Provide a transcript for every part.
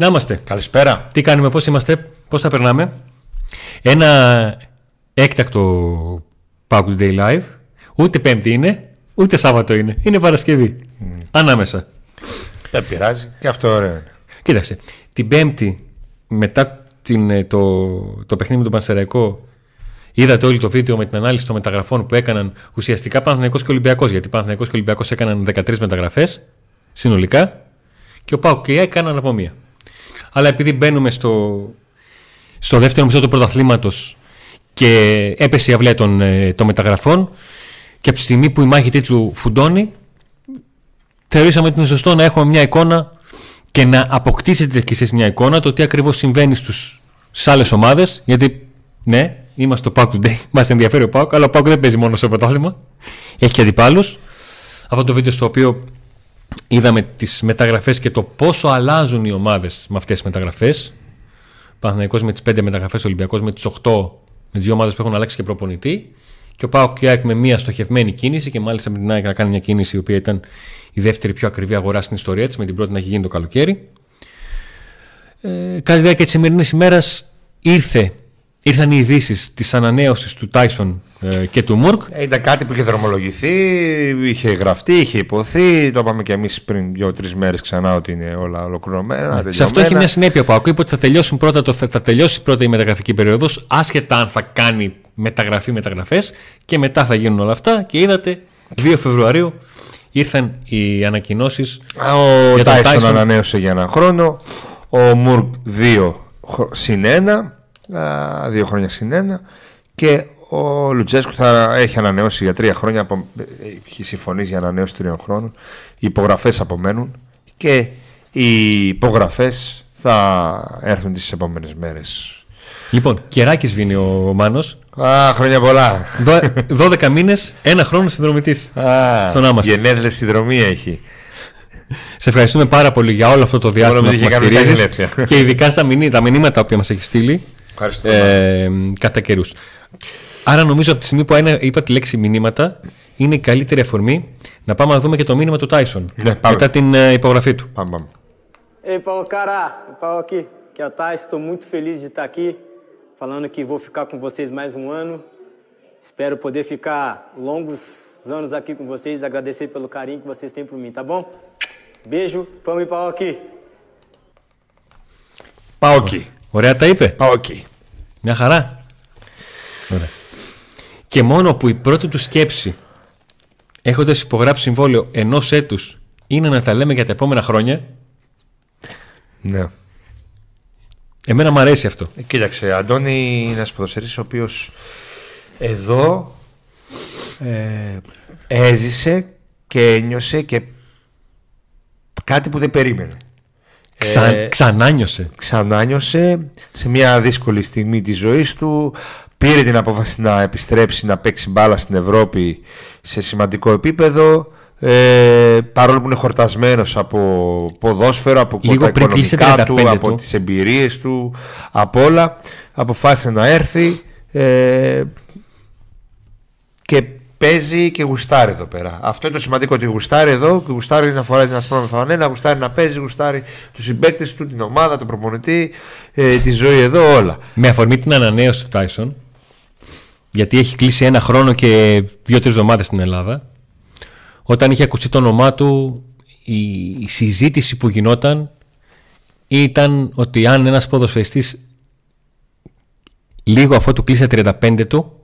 Να είμαστε. Καλησπέρα. Τι κάνουμε, πώς είμαστε, πώς θα περνάμε; Ένα έκτακτο Pack Day Live. Ούτε Πέμπτη είναι, ούτε Σάββατο είναι. Είναι Παρασκευή. Ανάμεσα. Δεν πειράζει. Και αυτό ωραίο είναι. Κοίταξε. Την Πέμπτη, μετά την, ε, το, το παιχνίδι με τον Πανσεραϊκό, είδατε όλο το βίντεο με την ανάλυση των μεταγραφών που έκαναν ουσιαστικά Παναθηναϊκός και Ολυμπιακός. Γιατί Παναθηναϊκός και Ολυμπιακός έκαναν 13 μεταγραφές συνολικά και ο Πάου και η ΑΕΚ έκαναν από μία. Αλλά επειδή μπαίνουμε στο, στο δεύτερο μισό του πρωταθλήματος και έπεσε η αυλαία των, ε, των μεταγραφών και από τη στιγμή που η μάχη τίτλου φουντώνει θεωρήσαμε ότι είναι σωστό να έχουμε μια εικόνα και να αποκτήσετε κι εσείς μια εικόνα το τι ακριβώς συμβαίνει στους, στις άλλες ομάδες γιατί ναι, είμαστε το Pauk Today, μας ενδιαφέρει ο Pauk αλλά ο Pauk δεν παίζει μόνο στο πρωτάθλημα έχει και αντιπάλους. Αυτό το βίντεο στο οποίο είδαμε τις μεταγραφές και το πόσο αλλάζουν οι ομάδες με αυτές τις μεταγραφές Παναθηναϊκός με τις 5 μεταγραφές, Ολυμπιακός με τις 8 με τις δύο ομάδες που έχουν αλλάξει και προπονητή και ο Πάοκ και η ΑΕΚ με μια στοχευμένη κίνηση και μάλιστα με την ΑΕΚ να κάνει μια κίνηση η οποία ήταν η δεύτερη πιο ακριβή αγορά στην ιστορία της, με την πρώτη να έχει γίνει το καλοκαίρι. Ε, κατά τη διάρκεια της σημερινής ημέρας ήρθε, ήρθαν οι ειδήσεις της ανανέωσης του Τάισον ε, και του Μουρκ. Ε, Ήταν κάτι που είχε δρομολογηθεί, είχε γραφτεί, είχε υποθεί. Το είπαμε και εμείς πριν δύο-τρεις μέρες ξανά ότι είναι όλα ολοκληρωμένα. Ναι, Σε αυτό έχει μια συνέπεια που ακούει ότι θα, τελειώσουν πρώτα το, θα τελειώσει πρώτα η μεταγραφική περίοδος, άσχετα αν θα κάνει μεταγραφή μεταγραφές και μετά θα γίνουν όλα αυτά. Και είδατε 2 Φεβρουαρίου ήρθαν οι ανακοινώσεις. Ο Τάισον ανανέωσε για ένα χρόνο. Ο Μουρκ 2 συν 1. Δύο χρόνια συν 1. Και ο Λουτζέσκου θα έχει ανανεώσει για τρία χρόνια. Έχει συμφωνήσει για ανανέωση τριών χρόνων. Οι υπογραφές απομένουν. Και οι υπογραφές θα έρθουν τις επόμενες μέρες. Λοιπόν, κεράκι σβήνει ο Μάνος. Α, χρόνια πολλά. 12 μήνες, ένα χρόνο συνδρομητής. Στον Άμαστο. Γενέθλια συνδρομή έχει. Σε ευχαριστούμε πάρα πολύ για όλο αυτό το διάστημα που μας στηρίζεις και ειδικά στα μηνύματα, τα μηνύματα που μας έχεις στείλει ε, κατά καιρού. Άρα νομίζω από τη στιγμή που είπα τη λέξη μηνύματα είναι η καλύτερη αφορμή να πάμε να δούμε και το μήνυμα του Τάισον ναι, μετά την uh, υπογραφή του. Πάμε, πάμε. Ei, Paulo, cara, Paulo aqui, que é o Thais, estou muito feliz de estar aqui, falando que vou ficar com vocês mais um ano. Espero poder ficar longos anos aqui com vocês, agradecer pelo carinho que vocês têm por mim, tá bom? Beijo, vamos Paulo aqui. Πάω εκεί. Ωραία τα είπε. Πάω εκεί. Μια χαρά. Ωραία. Και μόνο που η πρώτη του σκέψη, έχοντας υπογράψει συμβόλαιο ενός έτους, είναι να τα λέμε για τα επόμενα χρόνια. Ναι. Εμένα μου αρέσει αυτό. Ε, κοίταξε, Αντώνη είναι ένας ποδοσφαιριστής ο οποίος εδώ ε, έζησε και ένιωσε και κάτι που δεν περίμενε. Ξα, ε, ξανάνιωσε. Ξανάνιωσε σε μια δύσκολη στιγμή της ζωής του. Πήρε την απόφαση να επιστρέψει να παίξει μπάλα στην Ευρώπη σε σημαντικό επίπεδο. Ε, παρόλο που είναι χορτασμένος από ποδόσφαιρο, από Λίγο τα οικονομικά του, από τις εμπειρίες του, από όλα, αποφάσισε να έρθει ε, και παίζει και γουστάρει εδώ πέρα. Αυτό είναι το σημαντικό ότι γουστάρει εδώ και γουστάρει να φοράει την ασπρόμη φανέλα, γουστάρει να παίζει, γουστάρει τους συμπαίκτες του, την ομάδα, τον προπονητή, ε, τη ζωή εδώ, όλα. Με αφορμή την ανανέωση του Τάισον, γιατί έχει κλείσει ένα χρόνο και δύο-τρεις εβδομάδες στην Ελλάδα, όταν είχε ακουστεί το όνομά του, η, η συζήτηση που γινόταν ήταν ότι αν ένας ποδοσφαιριστής λίγο αφού του κλείσει τα 35 του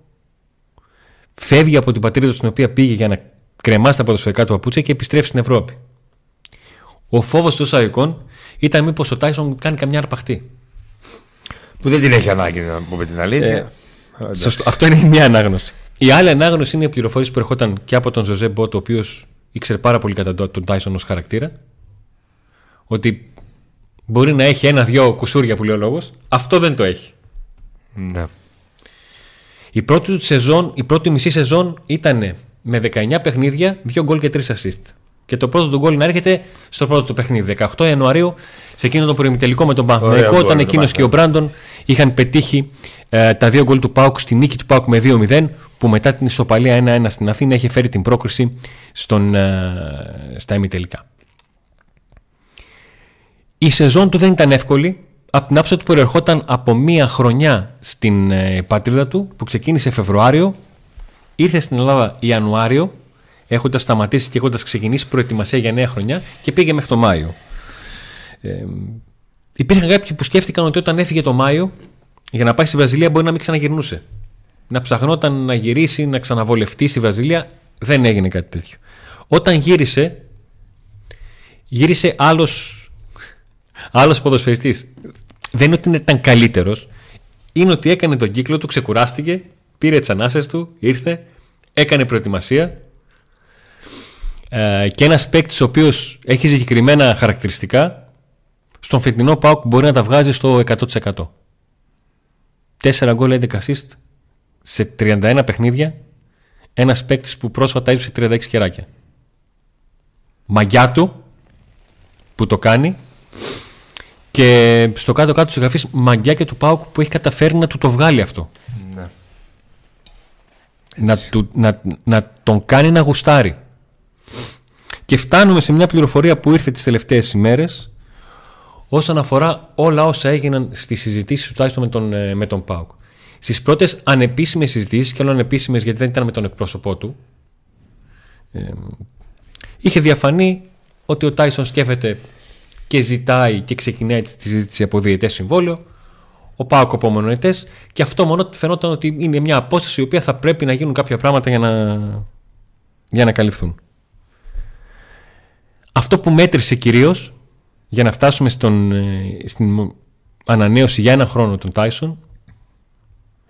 φεύγει από την πατρίδα στην οποία πήγε για να κρεμάσει τα ποδοσφαιρικά του παπούτσια και επιστρέφει στην Ευρώπη. Ο φόβος του Σαϊκών ήταν μήπως ο Τάισον κάνει καμιά αρπαχτή. Που δεν την έχει ανάγκη να πούμε την αλήθεια. Ε, σωστό. Αυτό είναι μια ανάγνωση. Η άλλη ανάγνωση είναι η πληροφορία που ερχόταν και από τον Ζωζέ Μπότ, ο οποίος ήξερε πάρα πολύ κατά τον Τάισον ως χαρακτήρα. Ότι μπορεί να έχει ένα-δυο κουσούρια που λέει ο λόγος. Αυτό δεν το έχει. Ναι. Η πρώτη του σεζόν, η πρώτη μισή σεζόν ήταν με 19 παιχνίδια, 2 γκολ και 3 assist. Και το πρώτο του γκολ να έρχεται στο πρώτο του παιχνίδι. 18 Ιανουαρίου, σε εκείνο το προημιτελικό με τον Παναθηναϊκό, όταν εκείνος και ο Μπράντον είχαν πετύχει ε, τα δύο γκολ του Πάουκ στη νίκη του Πάουκ με 2-0, που μετά την ισοπαλία 1-1 στην Αθήνα είχε φέρει την πρόκριση στον, ε, στα ημιτελικά. Η σεζόν του δεν ήταν εύκολη. Από την άψη του προερχόταν από μία χρονιά στην ε, πατρίδα του που ξεκίνησε Φεβρουάριο, ήρθε στην Ελλάδα Ιανουάριο, έχοντας σταματήσει και έχοντας ξεκινήσει προετοιμασία για νέα χρονιά και πήγε μέχρι το Μάιο. Ε, υπήρχαν κάποιοι που σκέφτηκαν ότι όταν έφυγε το Μάιο για να πάει στη Βραζιλία μπορεί να μην ξαναγυρνούσε. Να ψαχνόταν να γυρίσει, να ξαναβολευτεί στη Βραζιλία. Δεν έγινε κάτι τέτοιο. Όταν γύρισε, γύρισε άλλος άλλος ποδοσφαιριστής. Δεν είναι ότι ήταν καλύτερος, είναι ότι έκανε τον κύκλο του, ξεκουράστηκε, πήρε τις ανάσες του, ήρθε, έκανε προετοιμασία ε, και ένας παίκτης ο οποίος έχει συγκεκριμένα χαρακτηριστικά στον φετινό ΠΑΟΚ μπορεί να τα βγάζει στο 100%. 4 γκολ 11 assist σε 31 παιχνίδια ένας παίκτης που πρόσφατα έψε 36 κεράκια. Μαγιά του που το κάνει και στο κάτω-κάτω της γραφής μαγιά και του Πάουκ που έχει καταφέρει να του το βγάλει αυτό. Ναι. Να, του, να, να τον κάνει να γουστάρει. Και φτάνουμε σε μια πληροφορία που ήρθε τις τελευταίες ημέρες όσον αφορά όλα όσα έγιναν στις συζητήσεις τουλάχιστον με τον, ε, με τον ΠΑΟΚ. Στις πρώτες ανεπίσημες συζητήσεις και όλο ανεπίσημες γιατί δεν ήταν με τον εκπρόσωπό του ε, είχε διαφανεί ότι ο Τάισον σκέφτεται και ζητάει και ξεκινάει τη συζήτηση από διαιτές συμβόλαιο. Ο Πάοκ από μονοετές και αυτό μόνο φαινόταν ότι είναι μια απόσταση η οποία θα πρέπει να γίνουν κάποια πράγματα για να, για να καλυφθούν. Αυτό που μέτρησε κυρίως για να φτάσουμε στον, ε, στην ανανέωση για ένα χρόνο των Τάισον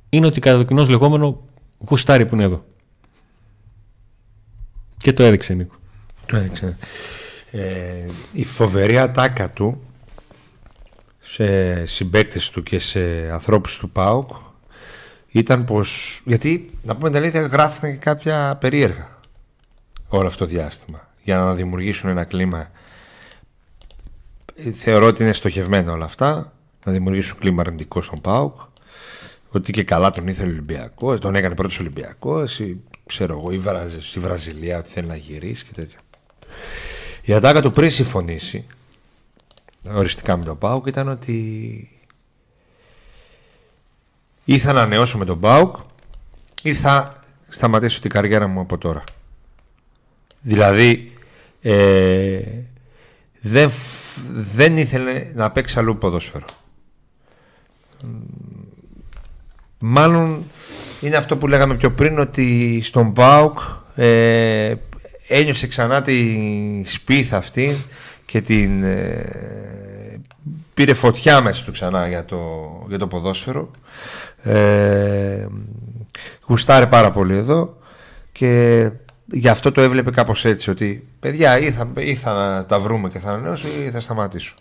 είναι ότι κατά το κοινός λεγόμενο γουστάρι που είναι εδώ. Και το έδειξε Νίκο. Το έδειξε. Ε, η φοβερή ατάκα του σε συμπαίκτες του και σε ανθρώπους του ΠΑΟΚ ήταν πως... Γιατί, να πούμε την αλήθεια, γράφηκαν και κάποια περίεργα όλο αυτό το διάστημα για να δημιουργήσουν ένα κλίμα θεωρώ ότι είναι στοχευμένο όλα αυτά να δημιουργήσουν κλίμα αρνητικό στον ΠΑΟΚ ότι και καλά τον ήθελε ο Ολυμπιακός, τον έκανε πρώτος Ολυμπιακός, ξέρω εγώ, η, η Βραζιλία ότι θέλει να γυρίσει και τέτοια. Η ατάκα του πριν συμφωνήσει οριστικά με τον Πάουκ ήταν ότι ή θα ανανεώσω με τον Πάουκ ή θα σταματήσω την καριέρα μου από τώρα. Δηλαδή ε, δεν, δεν ήθελε να παίξει αλλού ποδόσφαιρο. Μάλλον είναι αυτό που λέγαμε πιο πριν ότι στον ΠΑΟΚ ε, ένιωσε ξανά τη σπίθα αυτή και την ε, πήρε φωτιά μέσα του ξανά για το, για το ποδόσφαιρο. Ε, γουστάρε πάρα πολύ εδώ και γι' αυτό το έβλεπε κάπως έτσι ότι παιδιά ή θα, ή θα τα βρούμε και θα ανανεώσω ή θα σταματήσω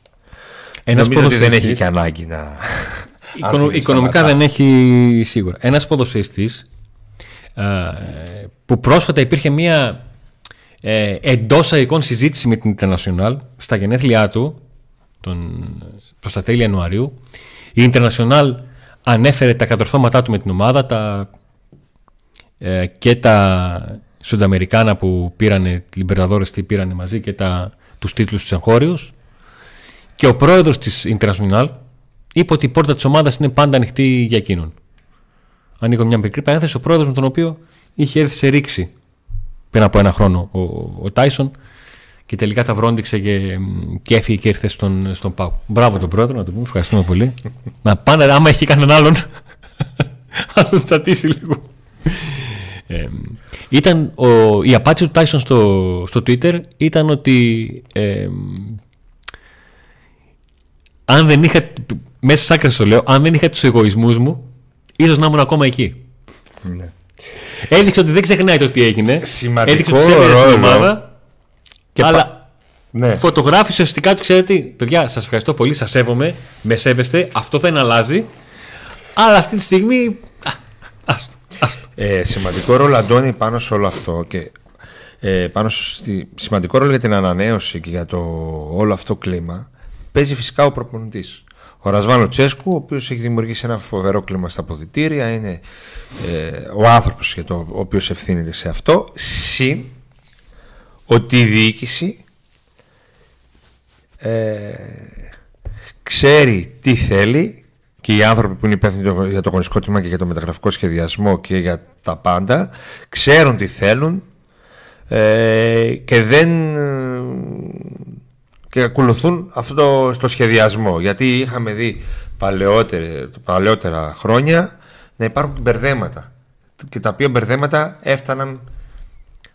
Ένας Νομίζω ότι δεν έχει και ανάγκη να Οικονομικά δεν έχει σίγουρα. Ένας ποδοσφαιριστής ε, που πρόσφατα υπήρχε μια ε, εντός αγικών συζήτηση με την International στα γενέθλιά του τον, προς τα τέλη Ιανουαρίου. Η International ανέφερε τα κατορθώματά του με την ομάδα τα, ε, και τα Σουνταμερικάνα που πήρανε, Λιμπερταδόρες τι πήρανε μαζί και τα, τους τίτλους τους εγχώριους και ο πρόεδρος της International είπε ότι η πόρτα της ομάδας είναι πάντα ανοιχτή για εκείνον. Ανοίγω μια μικρή παρένθεση, ο πρόεδρος με τον οποίο είχε έρθει σε ρήξη πριν από ένα χρόνο ο, ο Τάισον και τελικά τα βρόντιξε και, και έφυγε και ήρθε στον, στον Πάου. Μπράβο τον πρόεδρο, να το πούμε. Ευχαριστούμε πολύ. να πάνε, άμα έχει κανέναν άλλον, ας τον τσατίσει λίγο. Ε, ήταν ο, η απάντηση του Τάισον στο, στο Twitter ήταν ότι ε, αν δεν είχα μέσα σ' άκρες το λέω αν δεν είχα τους εγωισμούς μου ίσως να ήμουν ακόμα εκεί ναι. Έδειξε ότι δεν ξεχνάει το τι έγινε. Σημαντικό Έδειξε ότι την ομάδα. Και αλλά ναι. φωτογράφησε ουσιαστικά του, ξέρετε τι, παιδιά, σας ευχαριστώ πολύ, σας σέβομαι, με σέβεστε, αυτό δεν αλλάζει. Αλλά αυτή τη στιγμή. Άστο, άστο. Ε, σημαντικό ρόλο, Αντώνη, πάνω σε όλο αυτό και ε, πάνω στη, σημαντικό ρόλο για την ανανέωση και για το όλο αυτό κλίμα παίζει φυσικά ο προπονητής. Ο Ρασβάνο Τσέσκου, ο οποίος έχει δημιουργήσει ένα φοβερό κλίμα στα ποδητήρια, είναι ε, ο άνθρωπος ο οποίος ευθύνεται σε αυτό. Συν ότι η διοίκηση ε, ξέρει τι θέλει και οι άνθρωποι που είναι υπεύθυνοι για το γονιστικό τμήμα και για το μεταγραφικό σχεδιασμό και για τα πάντα ξέρουν τι θέλουν ε, και δεν και ακολουθούν αυτό το, σχεδιασμό. Γιατί είχαμε δει παλαιότερα, παλαιότερα χρόνια να υπάρχουν μπερδέματα. Και τα οποία μπερδέματα έφταναν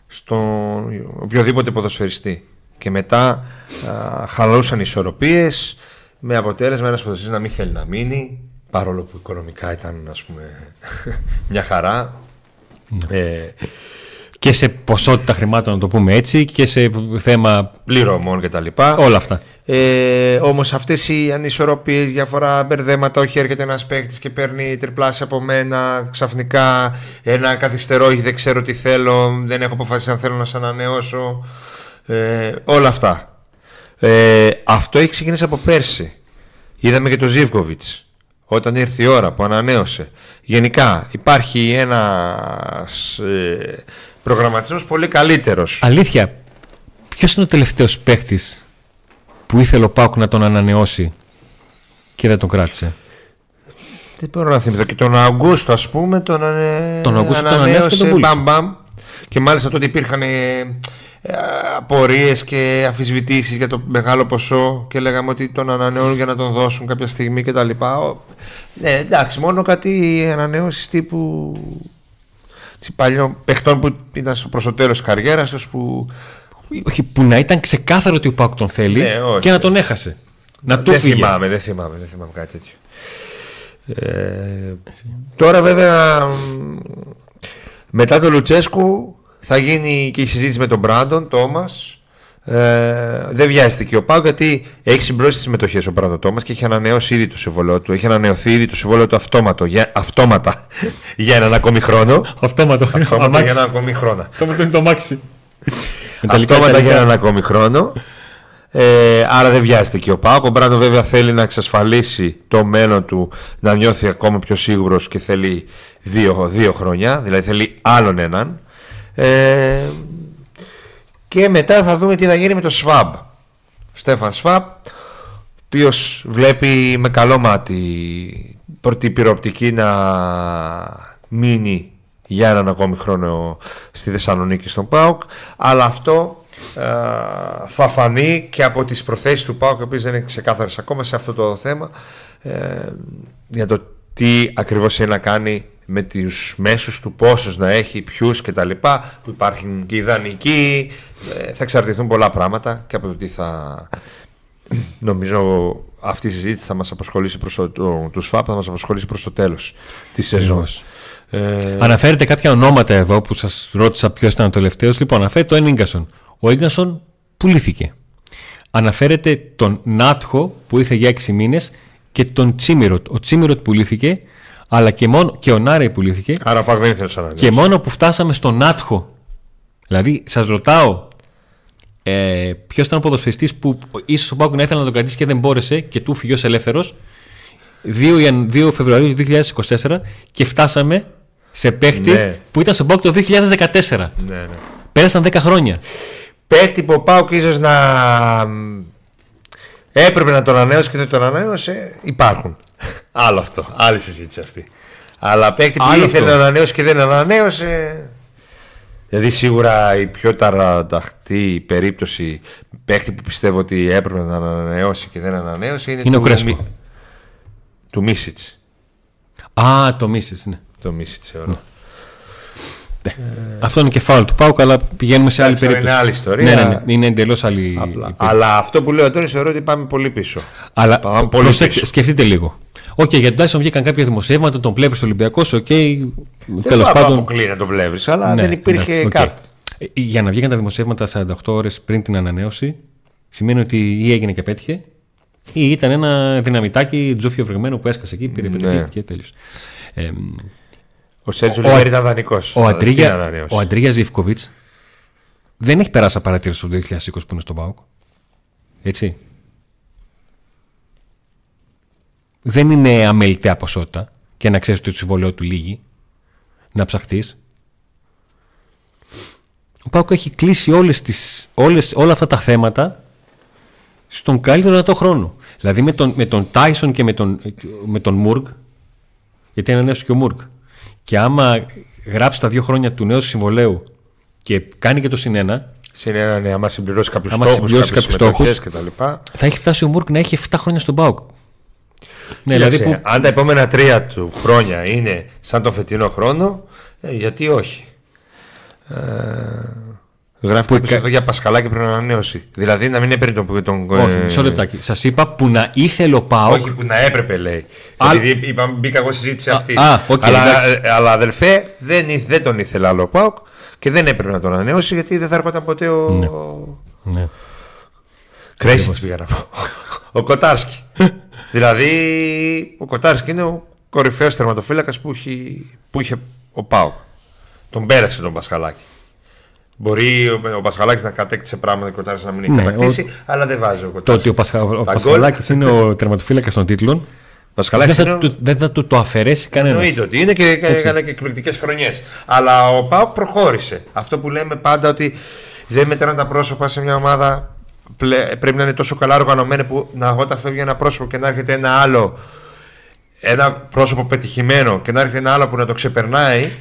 στον οποιοδήποτε ποδοσφαιριστή. Και μετά α, χαλούσαν ισορροπίες με αποτέλεσμα ένας ποδοσφαιριστής να μην θέλει να μείνει παρόλο που οικονομικά ήταν ας πούμε μια χαρά. Ναι. ε, και σε ποσότητα χρημάτων να το πούμε έτσι και σε θέμα πληρωμών και τα λοιπά. Όλα αυτά. Ε, όμως αυτές οι ανισορροπίες διαφορά μπερδέματα όχι έρχεται ένας παίχτης και παίρνει τριπλάσια από μένα ξαφνικά ένα καθυστερό όχι δεν ξέρω τι θέλω δεν έχω αποφασίσει αν θέλω να σε ανανεώσω ε, όλα αυτά. Ε, αυτό έχει ξεκινήσει από πέρσι. Είδαμε και το Ζίβκοβιτς όταν ήρθε η ώρα που ανανέωσε. Γενικά υπάρχει ένας ε, προγραμματισμός πολύ καλύτερος. Αλήθεια ποιος είναι ο τελευταίος παίχτης που ήθελε ο Πάουκ να τον ανανεώσει και δεν τον κράτησε; Δεν μπορώ να θυμηθώ. Και τον Αυγούστο ας πούμε τον, τον Αυγούστο τον ανανέωσε μπαμ, μπαμ, και μάλιστα τότε υπήρχαν ε, απορίες και αφισβητήσεις για το μεγάλο ποσό και λέγαμε ότι τον ανανεώνουν για να τον δώσουν κάποια στιγμή και τα λοιπά. Ναι, εντάξει, μόνο κάτι ανανεώσεις τύπου παλιών παιχτών που ήταν προς το τέλος της καριέρας τους που... Όχι, που να ήταν ξεκάθαρο ότι ο Πάκ τον θέλει ναι, και να τον έχασε. Να δεν φύγε. Θυμάμαι, δεν θυμάμαι, δεν θυμάμαι κάτι τέτοιο. Ε, τώρα βέβαια μετά τον Λουτσέσκου θα γίνει και η συζήτηση με τον Μπράντον, Τόμας. Ε, δεν βιάζεται ο Πάου γιατί έχει συμπληρώσει τις συμμετοχές ο Μπράντον Τόμας και έχει ανανεώσει ήδη το συμβολό του. Έχει ανανεωθεί ήδη το συμβόλαιο του αυτόματο, για, αυτόματα για έναν ακόμη χρόνο. Αυτόματο, αυτόματα για έναν ακόμη χρόνο. Αυτόματο είναι το μάξι. αυτόματα για έναν ακόμη χρόνο. Ε, άρα δεν βιάζεται και ο Πάοκ. Ο Μπράντον βέβαια θέλει να εξασφαλίσει το μέλλον του να νιώθει ακόμα πιο σίγουρος και θέλει δύο, δύο χρόνια. Δηλαδή θέλει άλλον έναν. Ε, και μετά θα δούμε τι θα γίνει με το Σβάμπ. Στέφαν Σβάμπ, ο οποίος βλέπει με καλό μάτι πρώτη πυροπτική να μείνει για έναν ακόμη χρόνο στη Θεσσαλονίκη στον ΠΑΟΚ αλλά αυτό ε, θα φανεί και από τις προθέσεις του ΠΑΟΚ οι οποίες δεν είναι ξεκάθαρες ακόμα σε αυτό το θέμα ε, για το τι ακριβώς είναι να κάνει με τους μέσους του πόσους να έχει, ποιους και τα λοιπά που υπάρχουν και ιδανικοί ε, θα εξαρτηθούν πολλά πράγματα και από το τι θα νομίζω αυτή η συζήτηση θα μας απασχολήσει προς το, το, του ΣΦΑΠ θα μας απασχολήσει προς το τέλος της σεζόν. Ε... Αναφέρετε κάποια ονόματα εδώ που σας ρώτησα ποιος ήταν ο τελευταίος. Λοιπόν, αναφέρεται το Ένγκασον. Ο Ένγκασον πουλήθηκε. Αναφέρεται τον Νάτχο που ήρθε για 6 μήνες και τον Τσίμιροτ. Ο Τσίμιροτ πουλήθηκε αλλά και, μόνο, και ο Νάρε πουλήθηκε. Άρα πάλι δεν ήθελε να Και μόνο που φτάσαμε στον Νάτχο. Δηλαδή, σας ρωτάω, ε, ποιος ήταν ο ποδοσφαιριστής που ίσως ο Πάουκ να ήθελε να τον κρατήσει και δεν μπόρεσε και του φύγει ως ελεύθερος. 2, 2 Φεβρουαρίου 2024 και φτάσαμε σε παίχτη ναι. που ήταν στον Πάουκ το 2014. Ναι, ναι. Πέρασαν 10 χρόνια. Παίχτη που ο Πάουκ ίσως να έπρεπε να τον ανανέωσε και δεν τον ανανέωσε, υπάρχουν. Άλλο αυτό. Άλλη συζήτηση αυτή. Αλλά παίκτη που ήθελε να ανανέωσε και δεν ανανέωσε. Δηλαδή σίγουρα η πιο ταρανταχτή περίπτωση παίκτη που πιστεύω ότι έπρεπε να ανανεώσει και δεν ανανέωσε είναι, είναι του, ο Κρέσπο. του Μίσιτς. Α, το Μίσιτς, ναι. Το Μίσιτς, ωραία. Ναι. Ε... Αυτό είναι κεφάλαιο του ΠΑΟΚ, αλλά πηγαίνουμε σε άλλη περίπτωση. Είναι άλλη ιστορία. Ναι, ναι, ναι. Είναι εντελώς άλλη. Απλά. Αλλά αυτό που λέω τώρα θεωρώ ότι πάμε πολύ πίσω. Αλλά πάμε πολύ πίσω. σκεφτείτε λίγο. OK, okay, γιατί τουλάχιστον βγήκαν κάποια δημοσιεύματα, τον πλεύριζε Ολυμπιακός, OK. Okay, Τέλος πάντων. Δεν αποκλείει τον πλεύριζε, αλλά ναι, δεν υπήρχε ναι, okay. κάτι. Ε, για να βγήκαν τα δημοσιεύματα 48 ώρες πριν την ανανέωση, σημαίνει ότι ή έγινε και πέτυχε, ή ήταν ένα δυναμητάκι τζούφιο βρεγμένο που έσκασε εκεί, πήρε ναι. και τέλειωσε. Ε, ο Σέντζο Λιβέρη ήταν δανεικός. Ο, Αντρίγια, ο Αντρίγιας Ζήφκοβιτ δεν έχει περάσει απαρατήρηση το 2020 που είναι στον Πάοκ. Έτσι. Δεν είναι αμεληταία ποσότητα και να ξέρεις ότι το συμβολέο του λύγει να ψαχτείς. Ο Πάοκ έχει κλείσει όλες τις, όλες, όλα αυτά τα θέματα στον καλύτερο δυνατό χρόνο. Δηλαδή με τον, με τον Tyson και με τον, με τον Μουργκ, γιατί είναι νέος και ο Μουργκ, και άμα γράψει τα δύο χρόνια του νέου συμβολέου και κάνει και το συνένα. Συνένα, ναι, άμα συμπληρώσει κάποιους στόχους, κάποιους στόχους κτλ. Θα έχει φτάσει ο Μουρκ να έχει 7 χρόνια στον Πάουκ. Ναι, δηλαδή που... Αν τα επόμενα τρία του χρόνια είναι σαν τον φετινό χρόνο, ε, γιατί όχι. Ε, Γράφει που κάποιος για Πασχαλάκη πριν ανανέωση. Δηλαδή να μην έπαιρνε τον. τον όχι, ε, μισό λεπτάκι. Σας είπα που να ήθελε ο Πάοκ. Όχι, που να έπρεπε λέει. Α... Επειδή είπα, μπήκα εγώ στη συζήτηση αυτή. Α, okay, αλλά, αλλά αδελφέ δεν, δεν τον ήθελε άλλο ο Πάοκ και δεν έπρεπε να τον ανανέωσει γιατί δεν θα έρχονταν ποτέ ο. Ναι. ναι. Κρέσιτ πήγα να πω. ο Κοτάρσκι. δηλαδή ο Κοτάρσκι είναι ο κορυφαίος τερματοφύλακας που, που είχε ο Πάοκ. Τον πέρασε τον Πασχαλάκη. Μπορεί ο, ο Πασχαλάκης να κατέκτησε πράγματα και ο Κοτάρσκι να μην έχει ναι, κατακτήσει, ο... αλλά δεν βάζει ο Κοτάρσκι. Το ότι ο, ο Πασχαλάκης είναι ο τερματοφύλακας των τίτλων δεν θα, του, δεν θα του το αφαιρέσει κανένας. Εννοείται ότι είναι και έκανε και εκπληκτικές χρονιές. Αλλά ο Πάο προχώρησε. Αυτό που λέμε πάντα ότι δεν μετράνε τα πρόσωπα σε μια ομάδα. Πρέπει να είναι τόσο καλά οργανωμένη που να, όταν φεύγει ένα πρόσωπο και να έρχεται ένα άλλο, ένα πρόσωπο πετυχημένο και να έρχεται ένα άλλο που να το ξεπερνάει.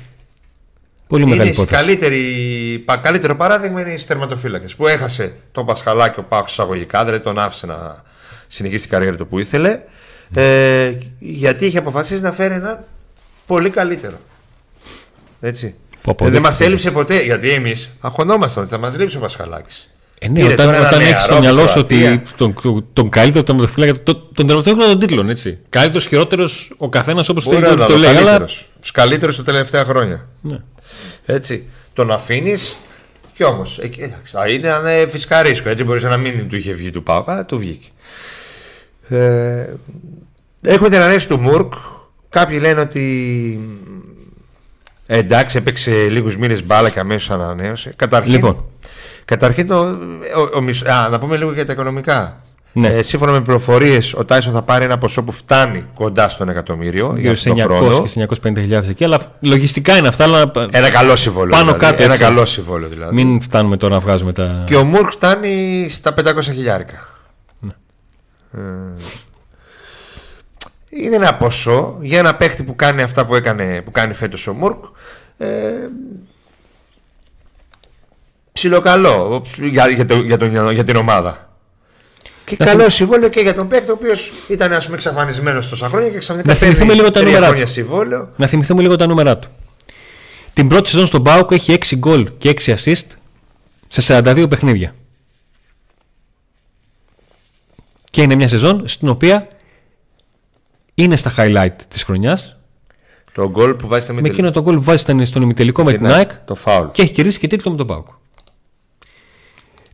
Πολύ είναι μεγάλη καλύτερη, καλύτερο παράδειγμα είναι οι τερματοφύλακε που έχασε τον Πασχαλάκη ο Πάο εισαγωγικά, δεν τον άφησε να συνεχίσει την καριέρα του που ήθελε. Ε, γιατί είχε αποφασίσει να φέρει ένα πολύ καλύτερο. Έτσι. Ε, δεν μας έλειψε ποτέ, γιατί εμείς αγχωνόμασταν ότι θα μας λείψει ο Πασχαλάκης. Ε, ναι, όταν, όταν έχεις στο μυαλό σου ότι τον, τον, τον καλύτερο τερματοφύλακα, τον, τον τερματοφύλακα των τίτλων, έτσι. Καλύτερος, χειρότερος, ο καθένας όπως θέλει το, το λέει. Αλλά... Τους καλύτερους τα τελευταία χρόνια. Ναι. Έτσι. Τον αφήνεις και όμως. Είναι φυσικά ρίσκο. Έτσι μπορείς να μην του είχε βγει του Πάουκα, του βγήκε. Ε, έχουμε την ανέση του Μουρκ. Κάποιοι λένε ότι ε, εντάξει, έπαιξε λίγους μήνες μπάλα και αμέσως ανανέωσε. Καταρχήν, λοιπόν. Καταρχήν το, ο, α, να πούμε λίγο για τα οικονομικά. Ναι. Ε, σύμφωνα με πληροφορίες, ο Τάισον θα πάρει ένα ποσό που φτάνει κοντά στον εκατομμύριο για τον χρόνο. και 950.000 εκεί, αλλά λογιστικά είναι αυτά. Αλλά... Ένα καλό συμβόλαιο. Πάνω δηλαδή. κάτω. Ένα καλό συμβόλαιο δηλαδή. Μην φτάνουμε τώρα να βγάζουμε τα. Και ο Μουρκ φτάνει στα 500 χιλιάρικα. Ε, είναι ένα ποσό για ένα παίχτη που κάνει αυτά που, έκανε, που κάνει φέτος ο Μουρκ ε, ψιλοκαλό για, για, το, για, τον, για την ομάδα. Και να καλό συμβόλαιο και για τον παίκτη ο οποίος ήταν ας πούμε εξαφανισμένος τόσα χρόνια και ξαφνικά να θυμηθούμε λίγο τα νούμερα του. Να θυμηθούμε λίγο τα νούμερα του. Την πρώτη σεζόν στον Μπάουκ έχει 6 γκολ και 6 assist σε 42 παιχνίδια. Και είναι μια σεζόν στην οποία είναι στα highlight της χρονιάς. Το γκολ που βάζει Με εκείνο το γκολ που βάζει στον ημιτελικό με την ΑΕΚ το foul. και έχει κερδίσει και τίτλο με τον Πάουκ.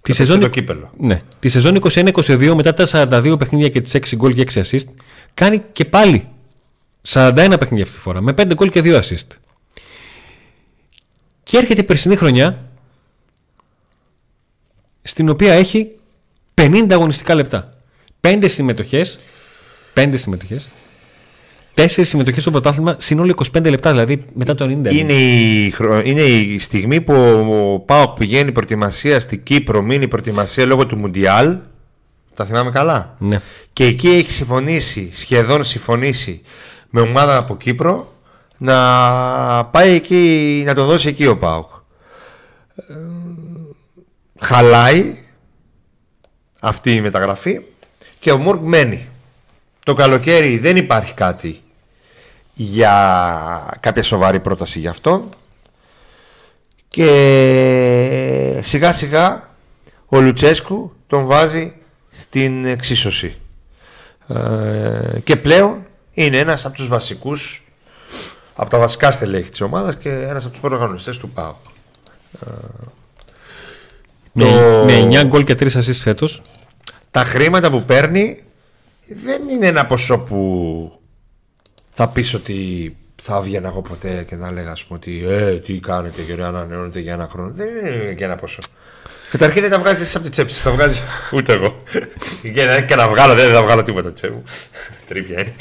Τη σεζόν, το κύπελο. Ναι. Τη σεζόν 21-22 μετά τα 42 παιχνίδια και τις 6 γκολ και 6 assist κάνει και πάλι 41 παιχνίδια αυτή τη φορά με 5 γκολ και 2 assist. Και έρχεται η περσινή χρονιά στην οποία έχει 50 αγωνιστικά λεπτά. Πέντε συμμετοχές. Πέντε συμμετοχές. Τέσσερις συμμετοχές στο πρωτάθλημα, συνόλου 25 λεπτά, δηλαδή μετά το 90. Είναι η, είναι η στιγμή που ο Πάοκ πηγαίνει προετοιμασία στην Κύπρο, μείνει προετοιμασία λόγω του Μουντιάλ. Τα θυμάμαι καλά; Ναι. Και εκεί έχει συμφωνήσει, σχεδόν συμφωνήσει με ομάδα από Κύπρο να πάει εκεί, να το δώσει εκεί ο Πάοκ. Ε, χαλάει αυτή η μεταγραφή και ο Μουρκ μένει. Το καλοκαίρι δεν υπάρχει κάτι για κάποια σοβαρή πρόταση για αυτόν και σιγά σιγά ο Λουτσέσκου τον βάζει στην εξίσωση. Ε, και πλέον είναι ένας από τους βασικούς από τα βασικά στελέχη της ομάδας και ένας από τους προγραμματιστές του ΠΑΟ ε, με, με 9 γκολ και 3 assist φέτος. Τα χρήματα που παίρνει δεν είναι ένα ποσό που θα πεις ότι θα βγαίνα εγώ ποτέ και να λέγα πούμε, ότι ε, τι κάνετε και να ανανεώνετε για ένα χρόνο. Δεν είναι και ένα ποσό. Καταρχήν δεν τα βγάζεις εσύ από τη τσέπη, τα βγάζεις ούτε εγώ. και να βγάλω, δεν θα βγάλω τίποτα τσέπη μου. Τρίπια είναι.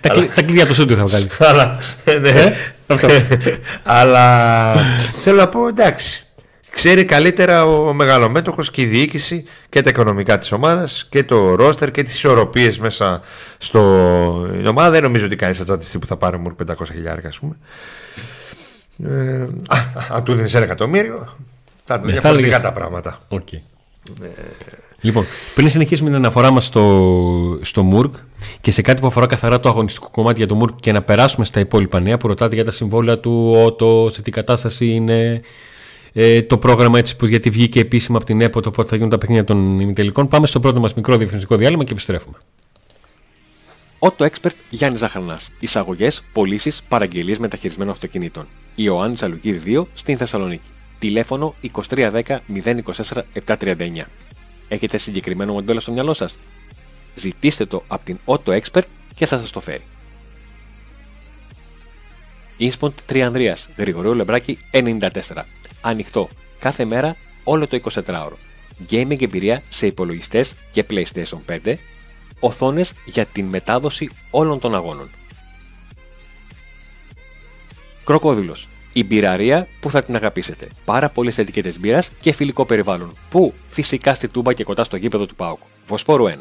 Τα κλειδιά του σούντου θα βγάλεις. Αλλά. Ναι. Ε, αλλά θέλω να πω εντάξει. Ξέρει καλύτερα ο μεγαλομέτωχος και η διοίκηση και τα οικονομικά της ομάδας και το ρόστερ και τις ισορροπίες μέσα στο ομάδα. Δεν νομίζω ότι κάνει τσάτιστη που θα πάρει μου 500 χιλιάρια ας πούμε. Ε, αν του δίνεις ένα εκατομμύριο θα είναι διαφορετικά τα πράγματα. Okay. Ε, λοιπόν, πριν συνεχίσουμε την αναφορά μας στο, στο Μουρκ και σε κάτι που αφορά καθαρά το αγωνιστικό κομμάτι για το Μουρκ και να περάσουμε στα υπόλοιπα νέα που ρωτάτε για τα συμβόλαια του Ότο, σε τι κατάσταση είναι ε, το πρόγραμμα έτσι που γιατί βγήκε επίσημα από την ΕΠΟ το πότε θα γίνουν τα παιχνίδια των ημιτελικών. Πάμε στο πρώτο μας μικρό διευθυντικό διάλειμμα και επιστρέφουμε. Auto Expert Γιάννη Ζαχαρνάς. Εισαγωγές, πωλήσεις, παραγγελίες μεταχειρισμένων αυτοκινήτων. Ιωάννη Αλουγίδη 2 στην Θεσσαλονίκη. Τηλέφωνο 2310 024 739. Έχετε συγκεκριμένο μοντέλο στο μυαλό σας; Ζητήστε το από την Auto Expert και θα σας το φέρει. Ινσποντ Τριανδρίας, Γρηγορίου Λεμπράκη 94. Ανοιχτό κάθε μέρα όλο το 24ωρο. Gaming εμπειρία σε υπολογιστές και PlayStation 5. Οθόνες για την μετάδοση όλων των αγώνων. Κροκόδηλος. Η μπειραρία που θα την αγαπήσετε. Πάρα πολλές ετικέτες μπύρας και φιλικό περιβάλλον. Που φυσικά στη τούμπα και κοντά στο γήπεδο του Πάουκ. Βοσπόρου 1.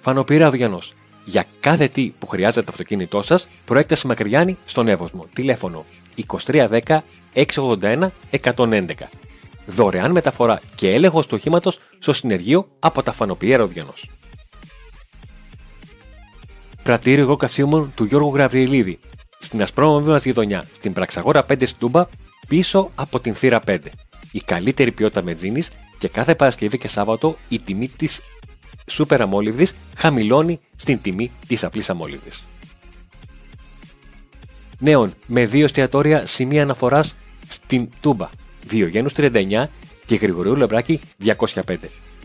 Φανοπύρα Αυγιανό. Για κάθε τι που χρειάζεται το αυτοκίνητό σας, προέκταση Μακριάνη στον Εύωσμο. Τηλέφωνο 2310 681 111. Δωρεάν μεταφορά και έλεγχος του οχήματος στο συνεργείο από τα Φανοπιέρα Ροδιανό. Πρατήριο καυσίμων του Γιώργου Γραβριλίδη. Στην ασπρόμαυρη μας γειτονιά, στην Πραξαγόρα 5 στην Τούμπα, πίσω από την θύρα 5. Η καλύτερη ποιότητα μετζίνης και κάθε Παρασκευή και Σάββατο η τιμή της σούπερ αμόλυβδης χαμηλώνει στην τιμή της απλής αμόλυβδης. Νέων με δύο εστιατόρια σημεία αναφοράς στην Τούμπα. Διογένου 39 και Γρηγορίου Λεμπράκη 205.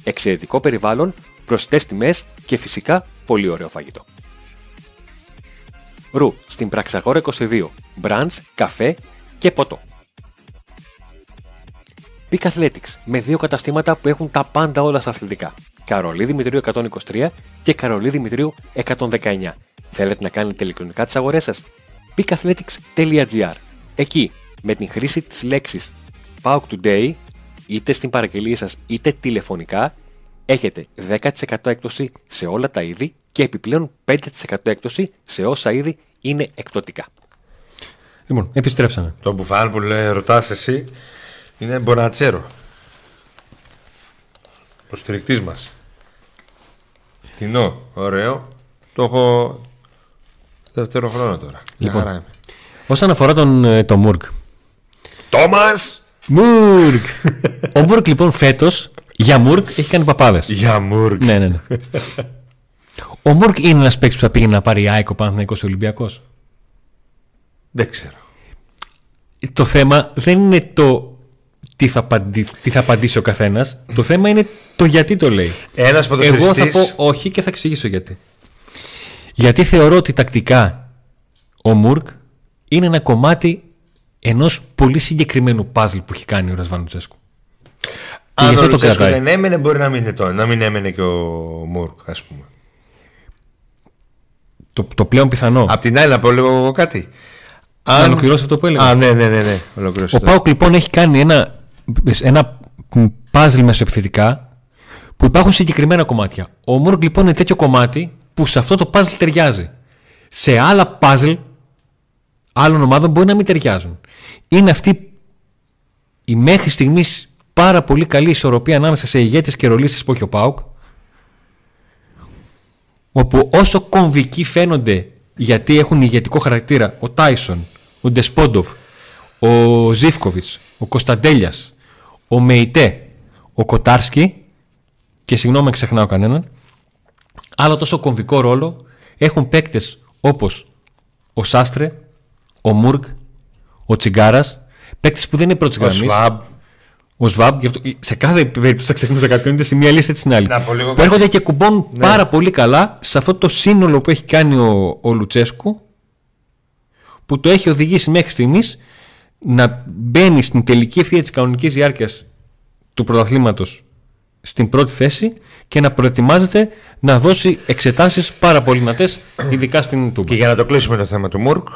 Εξαιρετικό περιβάλλον, προσιτές τιμές και φυσικά πολύ ωραίο φαγητό. Ρου στην Πραξαγόρα 22. Μπραντς, καφέ και ποτό. Peak Athletics με δύο καταστήματα που έχουν τα πάντα όλα στα αθλητικά. Καρολί Δημητρίου 123 και Καρολί Δημητρίου 119. Θέλετε να κάνετε ηλεκτρονικά τις αγορές σας; peakathletics.gr Εκεί, με την χρήση της λέξης PAUK Today, είτε στην παραγγελία σας είτε τηλεφωνικά, έχετε 10% έκπτωση σε όλα τα είδη και επιπλέον 5% έκπτωση σε όσα είδη είναι εκπτωτικά. Λοιπόν, επιστρέψαμε. Το μπουφάν που λέει, ρωτάς εσύ είναι μπονατσέρο. Προστηρικτής μας. Φτηνό, ωραίο. Το έχω δεύτερο χρόνο τώρα. Λοιπόν, όσον αφορά τον, ε, το Μουρκ. Τόμας! Μουρκ! Ο Μουρκ λοιπόν φέτος για Μουρκ έχει κάνει παπάδες. Για Μουρκ. ναι, ναι, ναι. Ο Μουρκ είναι ένας παίκτης που θα πήγαινε να πάρει Άικο Παναθυναϊκό Ολυμπιακός; Δεν ξέρω. Το θέμα δεν είναι το τι θα, απαντή, τι θα απαντήσει ο καθένας. Το θέμα είναι το γιατί το λέει. Ένας Εγώ θα πω όχι και θα εξηγήσω γιατί. Γιατί θεωρώ ότι τακτικά ο Μουρκ είναι ένα κομμάτι ενός πολύ συγκεκριμένου παζλ που έχει κάνει ο Ρασβάνου Τσέσκου. Αν ο Λουτσέσκου δεν έμενε μπορεί να μην, το, να μην έμενε και ο Μουρκ ας πούμε. Το, το πλέον πιθανό. Απ' την άλλη να πω λίγο κάτι. Αν... Να ολοκληρώσω αυτό που έλεγα. Α, ναι, ναι, ναι. ναι. Ο Πάουκ λοιπόν έχει κάνει ένα, ένα παζλ μεσοεπιθετικά που υπάρχουν συγκεκριμένα κομμάτια. Ο Μουρκ λοιπόν είναι τέτοιο κομμάτι που σε αυτό το παζλ ταιριάζει. Σε άλλα παζλ άλλων ομάδων μπορεί να μην ταιριάζουν. Είναι αυτή η μέχρι στιγμής πάρα πολύ καλή ισορροπία ανάμεσα σε ηγέτες και ρολίστες που έχει ο Πάουκ όπου όσο κομβικοί φαίνονται γιατί έχουν ηγετικό χαρακτήρα ο Τάισον, ο Ντεσπόντοφ, ο Ζήφκοβιτς, ο Κωνσταντέλιας, ο Μεϊτέ, ο Κοτάρσκι και συγγνώμη ξεχνάω κανέναν άλλο τόσο κομβικό ρόλο έχουν παίκτες όπως ο Σάστρε, ο Μουργκ, ο Τσιγκάρας παίκτες που δεν είναι πρώτης γραμμής ο Σβάμπ, σε κάθε περίπτωση θα ξεχνούσα κάποιον, είτε στη μία λίστα είτε στην άλλη. που έρχονται και κουμπώνουν ναι. πάρα πολύ καλά σε αυτό το σύνολο που έχει κάνει ο, ο Λουτσέσκου, που το έχει οδηγήσει μέχρι στιγμής να μπαίνει στην τελική ευθεία της κανονικής διάρκειας του πρωταθλήματος στην πρώτη θέση και να προετοιμάζεται να δώσει εξετάσεις πάρα πολύ δυνατές, ειδικά στην Τούμπα. Και για να το κλείσουμε το θέμα του Μουρκ,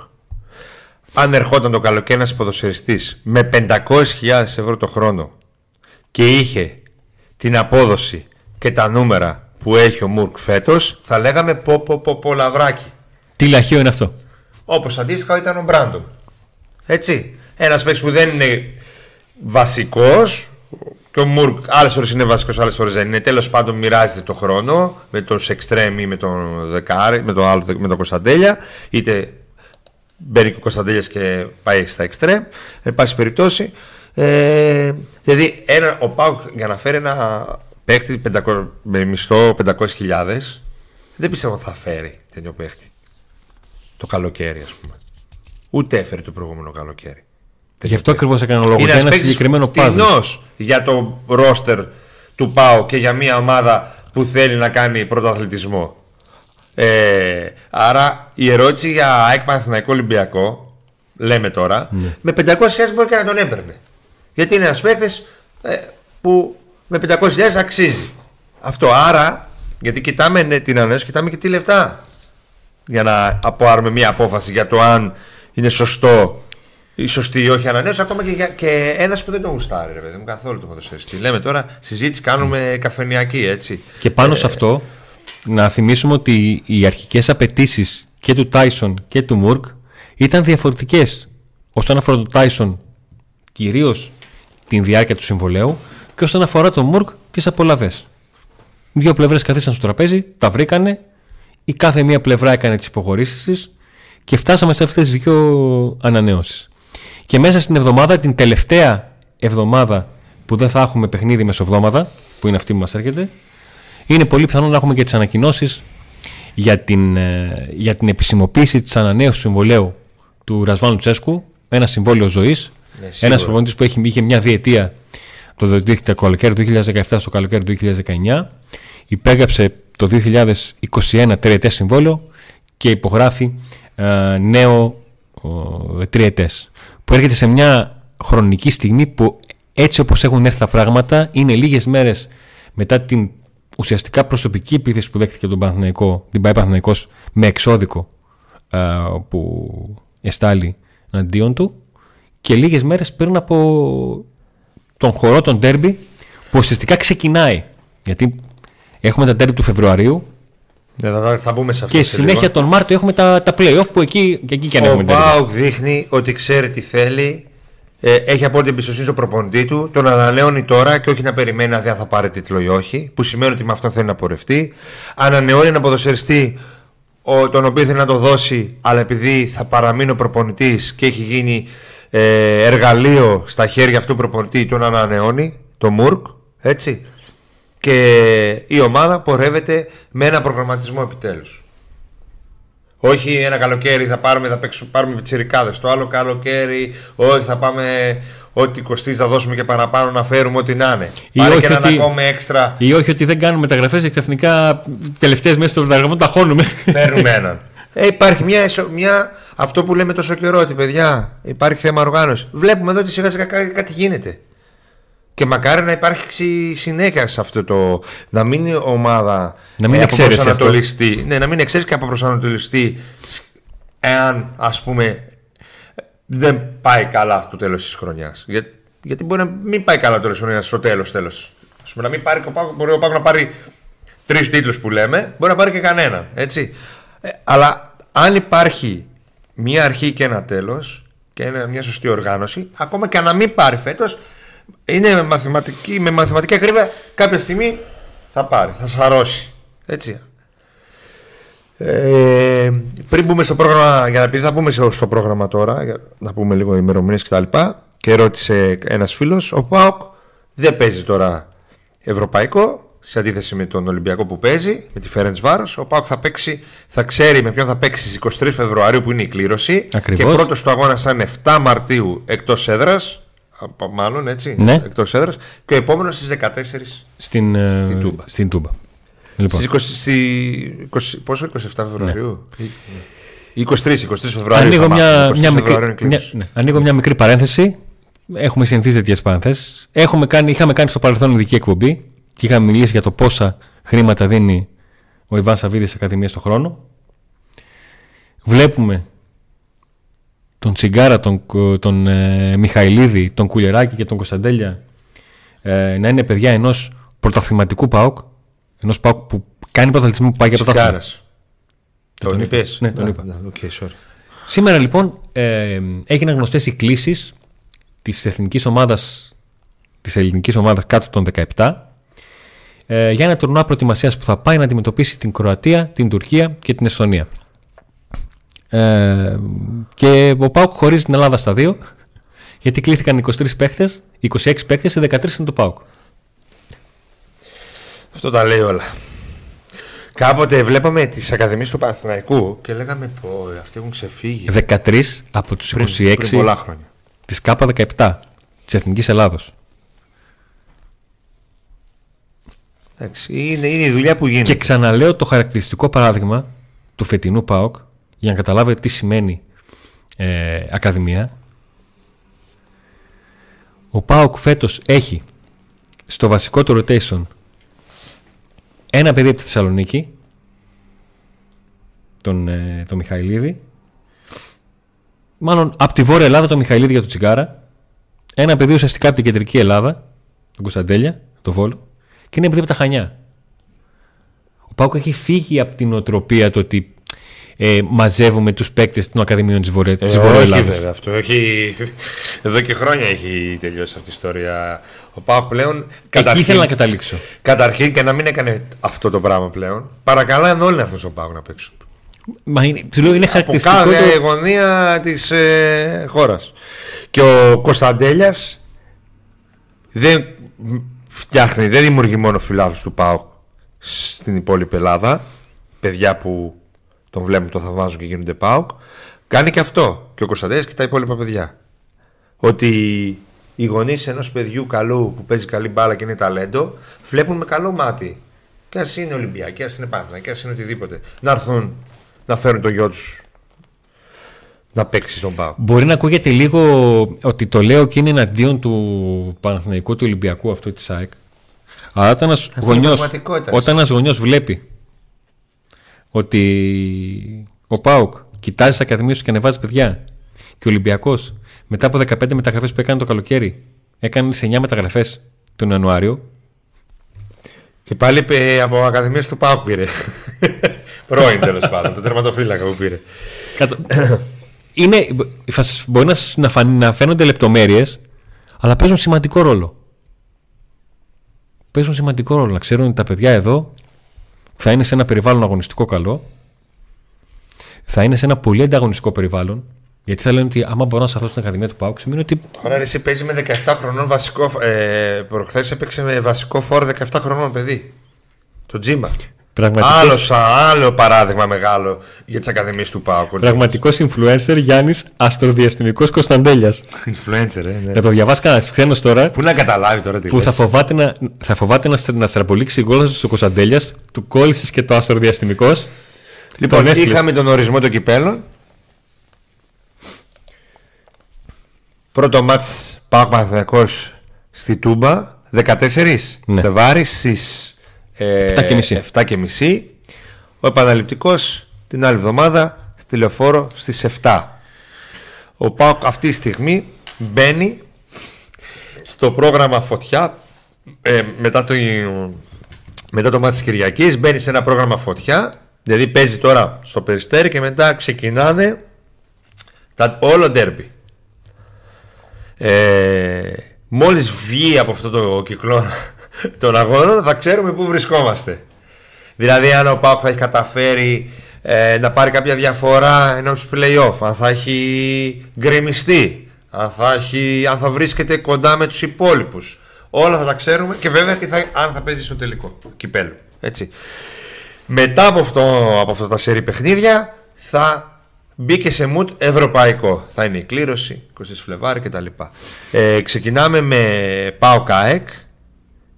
αν ερχόταν το καλοκαίρι ένας ποδοσφαιριστής με 500.000 ευρώ το χρόνο και είχε την απόδοση και τα νούμερα που έχει ο Μουρκ φέτος, θα λέγαμε πω πω πω, πω λαβράκι. Τι λαχείο είναι αυτό. Όπως αντίστοιχα ήταν ο Μπράντον. Έτσι. Ένας παίκτης που δεν είναι βασικός, και ο Μουρκ άλλες φορές είναι βασικός, άλλες φορές δεν είναι. Τέλος πάντων, μοιράζεται το χρόνο με τον Σεξτρέμ ή με τον Δεκάρη, με τον, άλλο, με τον Κωνσταντέλια. Είτε μπαίνει και ο Κωνσταντέλιας και πάει στα Εξτρέμ. Εν πάση περιπτώσει. Ε, δηλαδή, ένα, ο Πάουκ για να φέρει ένα παίχτη 500, με μισθό 500.000, δεν πιστεύω θα φέρει τέτοιο παίχτη το καλοκαίρι, ας πούμε. Ούτε έφερε το προηγούμενο καλοκαίρι. Γι' αυτό ακριβώς έκανε λόγο. Είναι ένα συγκεκριμένο πάδι. για το ρόστερ του ΠΑΟ και για μια ομάδα που θέλει να κάνει πρωταθλητισμό. Ε, άρα η ερώτηση για ΑΕΚ Παναθηναϊκό Ολυμπιακό, λέμε τώρα, ναι. με 500.000 μπορεί και να τον έπαιρνε. Γιατί είναι ένας παίκτης ε, που με 500.000 αξίζει. Αυτό. Άρα, γιατί κοιτάμε ναι, την ανέωση, κοιτάμε και τι λεφτά. Για να αποάρουμε μια απόφαση για το αν είναι σωστό η σωστή ή όχι ανανέωση, ακόμα και, και ένας που δεν τον γουστάρει, ρε παιδί μου, καθόλου το ποδοσφαιριστή. Λέμε τώρα, συζήτηση κάνουμε καφενιακή, έτσι. Και πάνω σε ε, αυτό, να θυμίσουμε ότι οι αρχικές απαιτήσεις και του Τάισον και του Μουρκ ήταν διαφορετικές. Όσον αφορά τον Τάισον, κυρίως την διάρκεια του συμβολέου, και όσον αφορά τον Μουρκ, τις απολαυέ. Δύο πλευρές καθίσαν στο τραπέζι, τα βρήκανε, η κάθε μία πλευρά έκανε τις υποχωρήσεις της και φτάσαμε σε αυτές τις δύο ανανεώσεις. Και μέσα στην εβδομάδα, την τελευταία εβδομάδα που δεν θα έχουμε παιχνίδι μεσοβδόμαδα, που είναι αυτή που μας έρχεται, είναι πολύ πιθανό να έχουμε και τις ανακοινώσεις για την, ε, για την επισημοποίηση της ανανέωσης του συμβολέου του Ρασβάνου Τσέσκου, ένα συμβόλαιο ζωής, ναι, ένας προπονητής που έχει, είχε μια διετία το, το καλοκαίρι του 2017 στο καλοκαίρι του 2019, υπέγραψε το 2021 τριετές συμβόλαιο και υπογράφει ε, νέο ε, τριετές που έρχεται σε μια χρονική στιγμή που έτσι όπως έχουν έρθει τα πράγματα είναι λίγες μέρες μετά την ουσιαστικά προσωπική επίθεση που δέχτηκε τον Παναθηναϊκό, την πάει Παναθηναϊκός με εξώδικο που εστάλει αντίον του και λίγες μέρες πριν από τον χορό των τέρμπι που ουσιαστικά ξεκινάει. Γιατί έχουμε τα τέρμπι του Φεβρουαρίου ναι, θα, θα μπούμε σε αυτό. Και συνέχεια τον Μάρτιο έχουμε τα, τα play-off που εκεί και, εκεί και αν έχουμε. Ο Πάουκ δείχνει ότι ξέρει τι θέλει. Ε, έχει απόλυτη εμπιστοσύνη στο προπονητή του. Τον ανανεώνει τώρα και όχι να περιμένει να δει αν θα πάρει τίτλο ή όχι. Που σημαίνει ότι με αυτό θέλει να πορευτεί. Ανανεώνει ένα ποδοσφαιριστή τον οποίο θέλει να το δώσει, αλλά επειδή θα παραμείνει ο προπονητής και έχει γίνει ε, εργαλείο στα χέρια αυτού του προπονητή, τον ανανεώνει, το Μουρκ. Έτσι και η ομάδα πορεύεται με ένα προγραμματισμό επιτέλους. Όχι ένα καλοκαίρι θα πάρουμε, θα παίξουμε, πάρουμε πιτσιρικάδες. Το άλλο καλοκαίρι, όχι θα πάμε ό,τι κοστίζει θα δώσουμε και παραπάνω να φέρουμε ό,τι να είναι. Ή Πάρε και έναν ακόμα έξτρα. Ή όχι ότι δεν κάνουμε μεταγραφέ και ξαφνικά τελευταίες μέσα των μεταγραφών τα χώνουμε. Φέρνουμε έναν. Ε, υπάρχει μια, μια, αυτό που λέμε τόσο καιρό ότι παιδιά υπάρχει θέμα οργάνωσης. Βλέπουμε εδώ ότι σιγά σιγά κάτι γίνεται. Και μακάρι να υπάρξει συνέχεια σε αυτό το. Να μην είναι ομάδα. Να μην εξαιρεστεί. Ναι, να μην εξαίρεσαι και από προσανατολιστή. Εάν ας πούμε δεν πάει καλά το τέλος της χρονιάς. Για, γιατί μπορεί να μην πάει καλά το τέλος της χρονιάς στο τέλος. Τέλος. Α πούμε να μην πάρει μπορεί ο Πάκος να πάρει τρεις τίτλους που λέμε, μπορεί να πάρει και κανένα. Έτσι. Ε, αλλά αν υπάρχει μια αρχή και ένα τέλος και μια σωστή οργάνωση, ακόμα και να μην πάρει φέτος, είναι με μαθηματική, με μαθηματική ακρίβεια κάποια στιγμή θα πάρει, θα σαρώσει. Έτσι. Ε, πριν μπούμε στο πρόγραμμα, για να πει θα μπούμε στο πρόγραμμα τώρα, για να πούμε λίγο ημερομηνίες κτλ. Και, και ρώτησε ένας φίλος, ο Πάοκ δεν παίζει τώρα ευρωπαϊκό σε αντίθεση με τον Ολυμπιακό που παίζει, με τη Φέρεντς Βάρος. Ο Πάοκ θα, παίξει, θα ξέρει με ποιον θα παίξει στις 23 Φεβρουαρίου που είναι η κλήρωση. Ακριβώς. Και πρώτος του αγώνα θα είναι 7 Μαρτίου εκτός έδρας μάλλον έτσι, ναι. εκτός έδρας και ο επόμενος στις 14 στην, ε, στην Τούμπα. Στην Τούμπα. Λοιπόν. Στις 20, 20, πόσο, 27 Φεβρουαρίου; Ναι. 23, 23 Φεβρουαρίου. Ανοίγω, μια, μια, μικρή, μια, ναι. Ανοίγω μια μικρή παρένθεση. Έχουμε συνηθίσει τέτοιες παρένθεσεις. Είχαμε κάνει στο παρελθόν ειδική εκπομπή και είχαμε μιλήσει για το πόσα χρήματα δίνει ο Ιβάν Σαββίδης Ακαδημίας στον χρόνο. Βλέπουμε τον Τσιγκάρα, τον, τον ε, Μιχαηλίδη, τον Κουλεράκη και τον Κωνσταντέλια ε, να είναι παιδιά ενός πρωταθληματικού ΠΑΟΚ, ενός ΠΑΟΚ που κάνει πρωταθλητισμό που πάει για πρωταθλητισμό. Τον, τον είπες; Ναι, τον είπα. Okay, sorry. Σήμερα λοιπόν ε, έγιναν γνωστές οι κλήσεις της εθνικής ομάδας, της ελληνικής ομάδας κάτω των 17 ε, για ένα τουρνουά προετοιμασίας που θα πάει να αντιμετωπίσει την Κροατία, την Τουρκία και την Εσθονία. Ε, και ο Πάουκ χωρίζει την Ελλάδα στα δύο, γιατί κλήθηκαν 23 παίχτες, 26 παίχτες, σε 13 είναι το Πάουκ. Αυτό τα λέει όλα. Κάποτε βλέπαμε τις ακαδημίες του Παναθηναϊκού και λέγαμε πω αυτοί έχουν ξεφύγει. 13 από τους 26 της ΚΑΠΑ 17 της Εθνικής Ελλάδος. Είναι, είναι η δουλειά που γίνεται. Και ξαναλέω το χαρακτηριστικό παράδειγμα του φετινού ΠΑΟΚ για να καταλάβετε τι σημαίνει ε, Ακαδημία. Ο ΠΑΟΚ φέτος έχει στο βασικό του rotation ένα παιδί από τη Θεσσαλονίκη τον, ε, τον Μιχαηλίδη. Μάλλον από τη Βόρεια Ελλάδα τον Μιχαηλίδη για το Τσιγκάρα. Ένα παιδί ουσιαστικά από την Κεντρική Ελλάδα τον Κωνσταντέλια, τον Βόλο. Και είναι παιδί από τα Χανιά. Ο Πάουκ έχει φύγει από την οτροπία το ότι ε, μαζεύουμε τους παίκτες των Ακαδημίων της, Βορρά ε, Όχι βέβαια αυτό. Έχει, εδώ και χρόνια έχει τελειώσει αυτή η ιστορία. Ο Πάουκ πλέον... Εκεί ήθελα να καταλήξω. Καταρχήν και να μην έκανε αυτό το πράγμα πλέον. Παρακαλάνε όλοι αυτός ο Πάουκ να παίξουν. Μα είναι, λέω, είναι Από κάθε το... γωνία της ε, χώρας. Και ο Κωνσταντέλιας δεν φτιάχνει, δεν δημιουργεί μόνο φιλάθλους του ΠΑΟΚ στην υπόλοιπη Ελλάδα. Παιδιά που τον βλέπουν, το θαυμάζουν και γίνονται ΠΑΟΚ. Κάνει και αυτό. Και ο Κωνσταντέλιας και τα υπόλοιπα παιδιά. Ότι οι γονείς ενός παιδιού καλού που παίζει καλή μπάλα και είναι ταλέντο, βλέπουν με καλό μάτι. Και ας είναι Ολυμπιακή, ας είναι Πάθνα, και ας είναι οτιδήποτε. Να έρθουν να φέρουν το γιο τους να παίξει στον Πάο. Μπορεί να ακούγεται λίγο ότι το λέω και είναι εναντίον του Παναθηναϊκού του Ολυμπιακού αυτό της ΑΕΚ. Αλλά όταν ένας γονιό όταν ένας γονιός βλέπει ότι ο Πάουκ κοιτάζει τι ακαδημίες τους και ανεβάζει παιδιά και ο Ολυμπιακός μετά από 15 μεταγραφές που έκανε το καλοκαίρι έκανε σε 9 μεταγραφές τον Ιανουάριο. Και πάλι από ακαδημίες του Πάουκ πήρε. Πρώην τέλος πάντων, το τερματοφύλακα που πήρε. Είναι, μπορεί να, να φαίνονται λεπτομέρειες, αλλά παίζουν σημαντικό ρόλο. Παίζουν σημαντικό ρόλο. Να ξέρουν ότι τα παιδιά εδώ θα είναι σε ένα περιβάλλον αγωνιστικό καλό, θα είναι σε ένα πολύ ανταγωνιστικό περιβάλλον, γιατί θα λένε ότι άμα μπορώ να σταθώ στην Ακαδημία του Πάουκ, σημαίνει ότι. Τώρα εσύ παίζει με 17 χρονών βασικό. Ε, Προχθές έπαιξε με βασικό φόρο 17 χρονών παιδί. Το Τζίμα. Άλλο, άλλο παράδειγμα μεγάλο για τις ακαδημίες του Πάουκ. Πραγματικός influencer Γιάννης Αστροδιαστημικός Κωνσταντέλιας. influencer, ε, ναι. Να το διαβάσει κανένας ξένος τώρα. Πού να καταλάβει τώρα τι Που θα φοβάται να, θα φοβάται να, να στραπολίξει η γόλα του Κωνσταντέλιας, του κόλλησες και το Αστροδιαστημικός. Λοιπόν, τον είχαμε τον ορισμό των κυπέλων. Πρώτο μάτς Πάουκ Παναθηναϊκός στη Τούμπα 14 ναι. Φεβάρι στις 7 και μισή. Ο επαναληπτικός την άλλη εβδομάδα στη λεωφόρο στις 7. Ο Πάοκ αυτή τη στιγμή μπαίνει στο πρόγραμμα Φωτιά ε, μετά το, μετά το μάτι της Κυριακής μπαίνει σε ένα πρόγραμμα Φωτιά δηλαδή παίζει τώρα στο Περιστέρι και μετά ξεκινάνε τα, όλο ντέρμπι ε, μόλις βγει από αυτό το κυκλώνα των αγώνων θα ξέρουμε πού βρισκόμαστε. Δηλαδή αν ο Πάουκ θα έχει καταφέρει ε, να πάρει κάποια διαφορά ενώ του play-off, αν θα έχει γκρεμιστεί, αν θα, έχει, αν θα βρίσκεται κοντά με τους υπόλοιπους. Όλα θα τα ξέρουμε και βέβαια τι θα, αν θα παίζει στο τελικό κυπέλο. Έτσι. Μετά από, αυτό, από αυτά τα σερή παιχνίδια θα μπήκε σε mood ευρωπαϊκό. Θα είναι η κλήρωση, 20 Φλεβάρι κτλ. Ε, ξεκινάμε με Πάο ΚΑΕΚ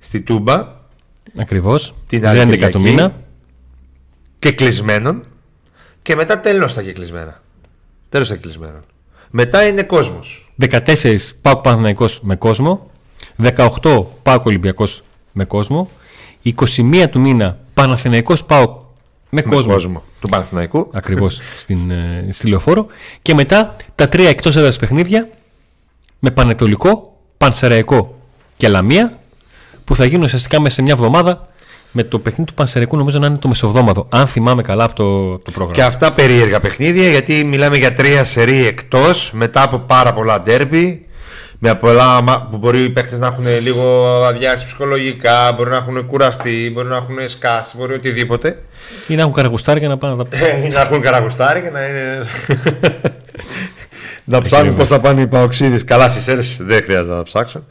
στη Τούμπα. Ακριβώς. Την άλλη του μήνα. Και κλεισμένων. Και μετά τέλος τα και κλεισμένα. Τέλος τα κλεισμένων. Μετά είναι κόσμος. 14 Πάοκ Παναθυναϊκό με κόσμο. 18 Πάοκ Ολυμπιακός με κόσμο. 21 του μήνα Παναθηναϊκός Πάοκ με, κόσμο. του Παναθηναϊκού. Ακριβώς στην, ε, στη λεωφόρο. Και μετά τα τρία εκτός έδρας παιχνίδια με Πανετολικό, Πανσεραϊκό και Λαμία που θα γίνουν ουσιαστικά μέσα σε μια εβδομάδα με το παιχνίδι του Πανσεραϊκού νομίζω να είναι το μεσοβδόμαδο, αν θυμάμαι καλά από το, το πρόγραμμα. Και αυτά περίεργα παιχνίδια γιατί μιλάμε για τρία σερί εκτός μετά από πάρα πολλά ντέρμπι με πολλά που μπορεί οι παίχτε να έχουν λίγο αδειάσει ψυχολογικά, μπορεί να έχουν κουραστεί, μπορεί να έχουν σκάσει, μπορεί οτιδήποτε. Ή να έχουν καραγουστάρι και να πάνε να τα Ή να έχουν καραγουστάρι και να είναι. να ψάχνουν πώς θα πάνε οι παοξίδε. Καλά, στις αίρε δεν χρειάζεται να ψάξουν.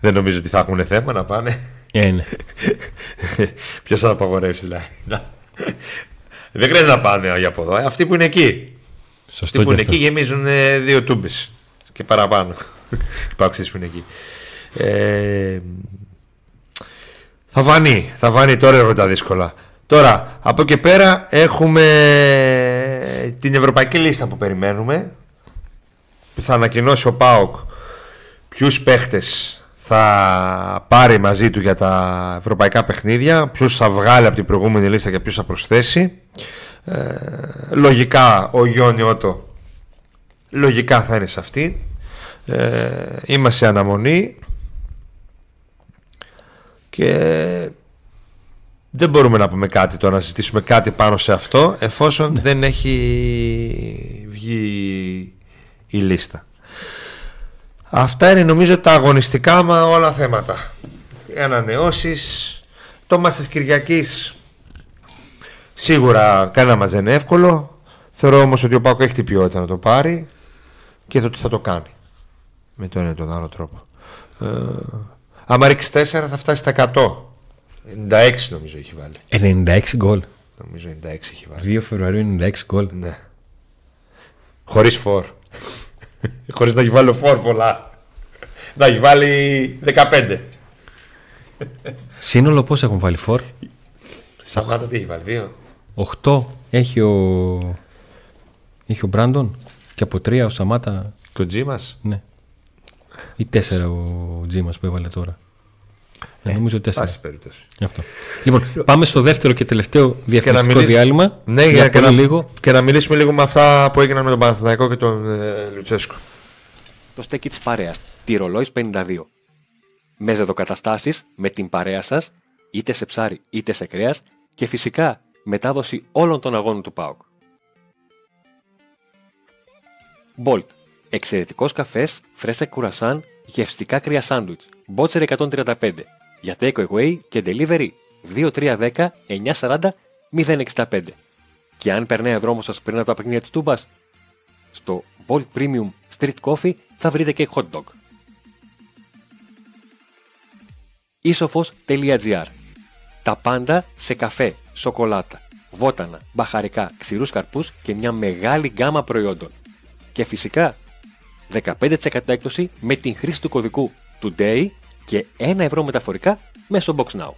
Δεν νομίζω ότι θα έχουν θέμα να πάνε. Ε, ναι. Ποιος θα απαγορεύσει δηλαδή. δεν χρειάζεται να πάνε για από εδώ. Ε. Αυτοί που είναι εκεί. Σωστό Αυτοί που είναι εκεί γεμίζουν ε, δύο τούμπες και παραπάνω. Υπάρχουν που είναι εκεί. Ε, θα φανεί, θα φανεί τώρα είναι τα δύσκολα. Τώρα, από εκεί πέρα έχουμε την ευρωπαϊκή λίστα που περιμένουμε. Που θα ανακοινώσει ο ΠΑΟΚ ποιους παίχτες θα πάρει μαζί του για τα ευρωπαϊκά παιχνίδια, ποιους θα βγάλει από την προηγούμενη λίστα και ποιους θα προσθέσει. Ε, λογικά ο Γιώργη Ότο λογικά θα είναι σε αυτή. Ε, είμαστε σε αναμονή και δεν μπορούμε να πούμε κάτι τώρα, να συζητήσουμε κάτι πάνω σε αυτό εφόσον ναι. δεν έχει βγει η λίστα. Αυτά είναι νομίζω τα αγωνιστικά μα όλα θέματα. Οι ανανεώσεις, το μας της Κυριακής σίγουρα κανένα μας δεν είναι εύκολο. Θεωρώ όμως ότι ο Πάκο έχει την ποιότητα να το πάρει και ότι θα το κάνει με τον ένα τον άλλο τρόπο. Ε, άμα ρίξει 4 θα φτάσει στα 100. 96 νομίζω έχει βάλει. 96 γκολ. Νομίζω 96 έχει βάλει. 2 Φεβρουαρίου 96 γκολ. Ναι. Χωρίς φόρ. Χωρίς να έχει βάλει φόρ πολλά. Να έχει βάλει 15. Σύνολο πώς έχουν βάλει φόρ; Σαμάτα τι έχει βάλει, 2. 8 έχει ο. Έχει ο Μπράντον και από 3 ο Σαμάτα. Και ο Τζίμας. Ναι. Ή τέσσερα ο Τζίμας που έβαλε τώρα. Ε, νομίζω τέσσερα. Πάση περίπτωση. Αυτό. Λοιπόν, πάμε στο δεύτερο και τελευταίο διαφημιστικό μιλή... διάλειμμα. Ναι, για, και, να... λίγο. και να μιλήσουμε λίγο με αυτά που έγιναν με τον Παναθηναϊκό και τον ε, Λουτσέσκο. Το στέκι της παρέας. Τη ρολόις 52. Με ζεδοκαταστάσει με την παρέα σας, είτε σε ψάρι είτε σε κρέας και φυσικά μετάδοση όλων των αγώνων του ΠΑΟΚ. Bolt Εξαιρετικός καφές, φρέσα κουρασάν, γευστικά κρύα σάντουιτς. Μπότσερ 135. Για take away και delivery 2310 940 065. Και αν περνάει ο δρόμος σας πριν από τα παιχνίδια της Τούμπας, στο Bolt Premium Street Coffee θα βρείτε και hot dog. Isofos.gr Τα πάντα σε καφέ, σοκολάτα, βότανα, μπαχαρικά, ξηρούς καρπούς και μια μεγάλη γκάμα προϊόντων. Και φυσικά 15% έκπτωση με την χρήση του κωδικού TODAY και 1 ευρώ μεταφορικά μέσω BoxNow.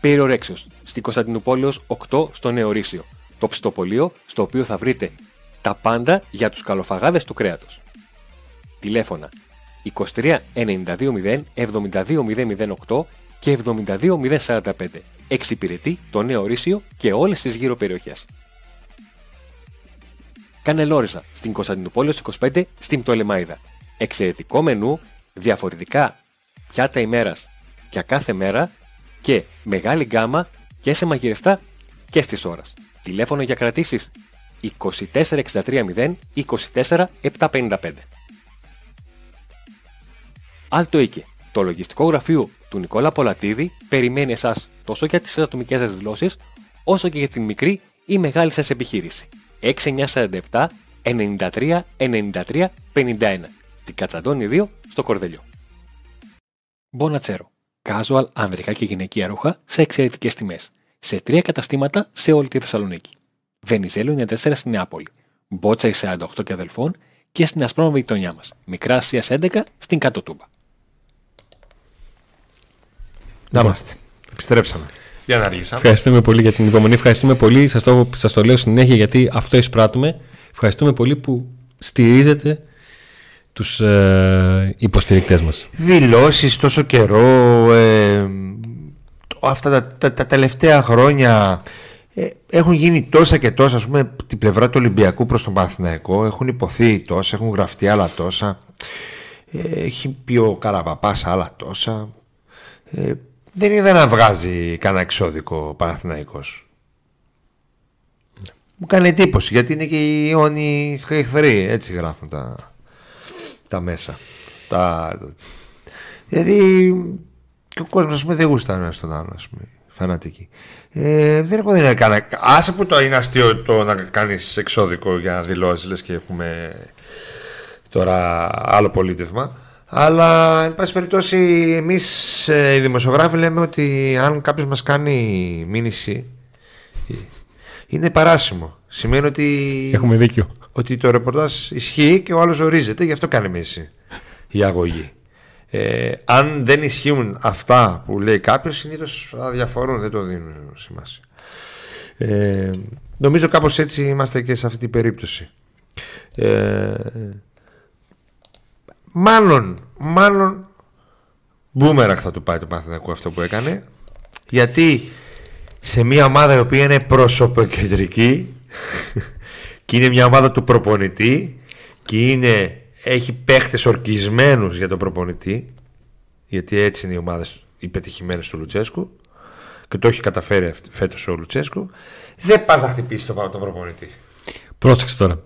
Περιορέξιος στην Κωνσταντινούπολεως 8 στο Νεορίσιο, το ψητοπολείο στο οποίο θα βρείτε τα πάντα για τους καλοφαγάδες του κρέατος. Τηλέφωνα 23 92 0 και 72 Εξυπηρετεί το Νέο Ρήσιο και όλες τις γύρω περιοχές. Κανελόριζα στην Κωνσταντινούπολη 25 στην Πτολεμαίδα. Εξαιρετικό μενού, διαφορετικά πιάτα ημέρας για κάθε μέρα και μεγάλη γκάμα και σε μαγειρευτά και στις ώρες. Τηλέφωνο για κρατήσεις 24630 24755. Άλτο Οίκε, το λογιστικό γραφείο του Νικόλα Πολατίδη περιμένει εσάς τόσο για τις ατομικές σας δηλώσεις, όσο και για την μικρή ή μεγάλη σας επιχείρηση. 6947 93 93 51. Την Κατσαντώνη 2 στο Κορδελιό. Μπονατσέρο. Casual ανδρικά και γυναικεία ρούχα σε εξαιρετικές τιμές. Σε τρία καταστήματα σε όλη τη Θεσσαλονίκη. Βενιζέλο 94 στην Νεάπολη. Μπότσα 48 και αδελφών και στην Ασπρόμαβη γειτονιά μας. Μικρά Ασία 11 στην Κάτω Τούμπα. Να είμαστε. Επιστρέψαμε. Για να αργήσαμε. Ευχαριστούμε πολύ για την υπομονή. Ευχαριστούμε πολύ. Σας το, σας το λέω συνέχεια γιατί αυτό εισπράττουμε. Ευχαριστούμε πολύ που στηρίζετε τους ε, υποστηρικτές μας. Δηλώσεις τόσο καιρό, ε, αυτά τα, τα, τελευταία χρόνια ε, έχουν γίνει τόσα και τόσα, ας πούμε, την πλευρά του Ολυμπιακού προς τον Παθηναϊκό, έχουν υποθεί τόσα, έχουν γραφτεί άλλα τόσα, ε, έχει πει ο Καραπαπάς άλλα τόσα. Ε, δεν είδε να βγάζει κανένα εξώδικο ο Παναθηναϊκός. Μου κάνει εντύπωση γιατί είναι και οι όνοι εχθροί, έτσι γράφουν τα, τα μέσα. Τα, δηλαδή και ο κόσμος δεν γούστανε ένας στον άλλο, ας πούμε, φανατικοί. Ε, δεν έχω δει να κάνει. Άσε που το είναι αστείο το να κάνεις εξώδικο για να δηλώσεις, λες και έχουμε τώρα άλλο πολίτευμα. Αλλά, εν πάση περιπτώσει, εμείς ε, οι δημοσιογράφοι λέμε ότι αν κάποιος μας κάνει μήνυση, είναι παράσιμο. Σημαίνει ότι. Έχουμε δίκιο. Ότι το ρεπορτάζ ισχύει και ο άλλος ορίζεται, γι' αυτό κάνει μήνυση η αγωγή. Ε, αν δεν ισχύουν αυτά που λέει κάποιος, συνήθως θα διαφορούν, δεν το δίνουν σημασία. Ε, νομίζω κάπως έτσι είμαστε και σε αυτή την περίπτωση. Ε, μάλλον, μάλλον μπούμεραχ θα του πάει το Παθηνακού αυτό που έκανε γιατί σε μια ομάδα η οποία είναι προσωποκεντρική και είναι μια ομάδα του προπονητή και είναι έχει παίχτες ορκισμένους για τον προπονητή γιατί έτσι είναι οι ομάδες οι πετυχημένες του Λουτσέσκου και το έχει καταφέρει φέτος ο Λουτσέσκου δεν πας να χτυπήσεις τον, τον προπονητή. Πρόσεξε τώρα.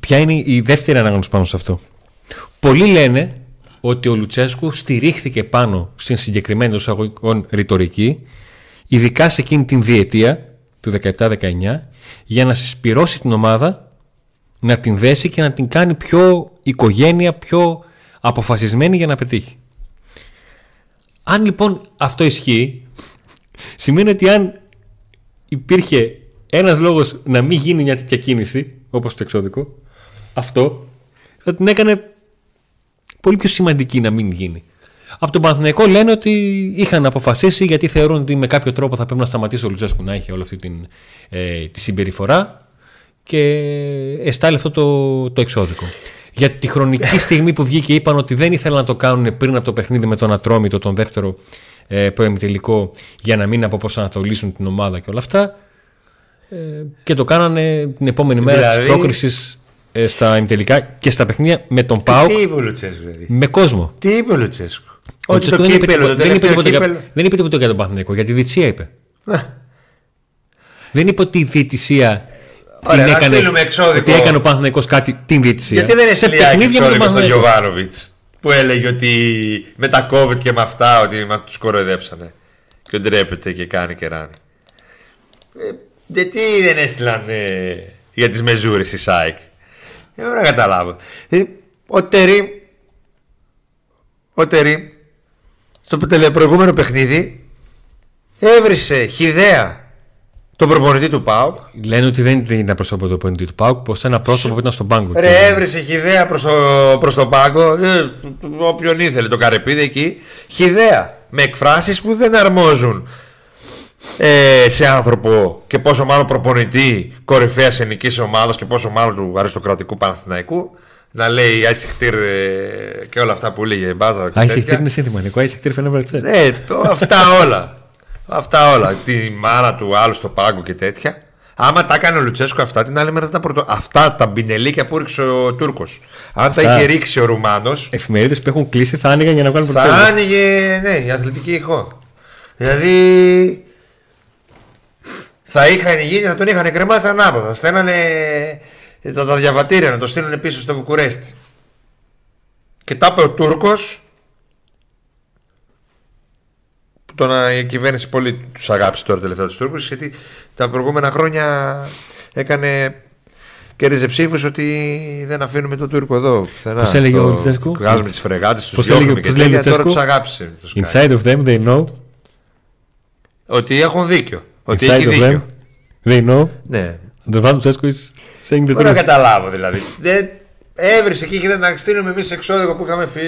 Ποια είναι η δεύτερη ανάγνωση πάνω σε αυτό; Πολλοί λένε ότι ο Λουτσέσκου στηρίχθηκε πάνω στην συγκεκριμένη εισαγωγικών ρητορική ειδικά σε εκείνη την διετία του 17-19 για να συσπυρώσει την ομάδα να την δέσει και να την κάνει πιο οικογένεια, πιο αποφασισμένη για να πετύχει. Αν λοιπόν αυτό ισχύει, σημαίνει ότι αν υπήρχε ένας λόγος να μην γίνει μια τέτοια κίνηση, όπως το εξώδικο, αυτό θα την έκανε πολύ πιο σημαντική να μην γίνει. Από τον Παναθηναϊκό λένε ότι είχαν αποφασίσει γιατί θεωρούν ότι με κάποιο τρόπο θα πρέπει να σταματήσει ο Λουτσέσκου να έχει όλη αυτή την, ε, τη συμπεριφορά και εστάλει αυτό το, το εξώδικο. Για τη χρονική στιγμή που βγήκε είπαν ότι δεν ήθελαν να το κάνουν πριν από το παιχνίδι με τον Ατρόμητο, τον δεύτερο ε, τελικό, για να μην αποπροσανατολίσουν την ομάδα και όλα αυτά. Ε, και το κάνανε την επόμενη μέρα δηλαδή... τη πρόκρισης ε, στα ημιτελικά και στα παιχνίδια με τον Πάουκ. Τι είπε ο Λουτσέσκου, δηλαδή; Με κόσμο. Τι είπε ο Λουτσέσκου; Ότι το κύπελο, το δεν, είπε τίποτα, δεν είπε τίποτα για τον Παθηνικό, για τη Διτσία είπε. Δεν είπε ότι η Διετησία Ωραία, να έκανε, στείλουμε εξώδικο. Ότι έκανε ο Παναθηναϊκός κάτι την Διετησία. Γιατί δεν έστειλε εξώδικο στον Γιωβάνοβιτς που έλεγε ότι με τα COVID και με αυτά ότι μας τους κοροϊδέψανε. Και ντρέπεται και κάνει και ράνει. Ε, γιατί δεν έστειλαν ε, για τις μεζούρες η ΣΑΙΚ. Δεν μπορώ να καταλάβω. Ε, ο Τερή, ο Τερή στο προηγούμενο παιχνίδι έβρισε χιδέα τον προπονητή του Πάουκ. Λένε ότι δεν ήταν πρόσωπο του προπονητή του Πάουκ, πως ένα πρόσωπο που ήταν στον πάγκο. Ρε, έβρισε χιδέα προς το, προς τον πάγκο. Ε, όποιον ήθελε, το καρεπίδι εκεί. Χιδέα. Με εκφράσεις που δεν αρμόζουν ε, σε άνθρωπο και πόσο μάλλον προπονητή κορυφαίας ελληνική ομάδας και πόσο μάλλον του αριστοκρατικού Παναθηναϊκού να λέει Άισιχτήρ ε, και όλα αυτά που λέγε μπάζα. Άισιχτήρ είναι σύνθημα, Άισιχτήρ φαίνεται Ναι, αυτά όλα. Αυτά όλα. Τη μάνα του άλλου στο πάγκο και τέτοια. Άμα τα έκανε ο Λουτσέσκο αυτά, την άλλη μέρα τα πρωτο... Αυτά τα μπινελίκια που ρίξε ο Τούρκος. Αν τα είχε ρίξει ο Ρουμάνο. Εφημερίδες που έχουν κλείσει θα άνοιγαν για να βγάλουν Θα άνοιγε, ναι, η αθλητική ηχό. Δηλαδή. Θα είχαν γίνει, θα τον είχαν κρεμάσει ανάποδα. Θα στέλνανε τα, τα διαβατήρια να το στείλουν πίσω στο Βουκουρέστι. Και τα είπε ο Τούρκος τον η κυβέρνηση πολύ τους αγάπησε τώρα τελευταία τους Τούρκους, γιατί τα προηγούμενα χρόνια έκανε κέρδιζε ψήφους ότι δεν αφήνουμε τον Τούρκο εδώ. Πώς έλεγε ο Λουτσέσκου; Βγάζουμε τις φρεγάτες, τους διώχνουμε και τέτοια. Τώρα τους αγάπησε. Inside of them they know. Ότι έχουν δίκιο. Ότι Inside έχει of δίκιο. Them, they know. Ναι. The Van is saying the truth. Δεν να καταλάβω δηλαδή. Έβρισε και είχε να στείλουμε εμείς εξώδικο που είχαμε φύ...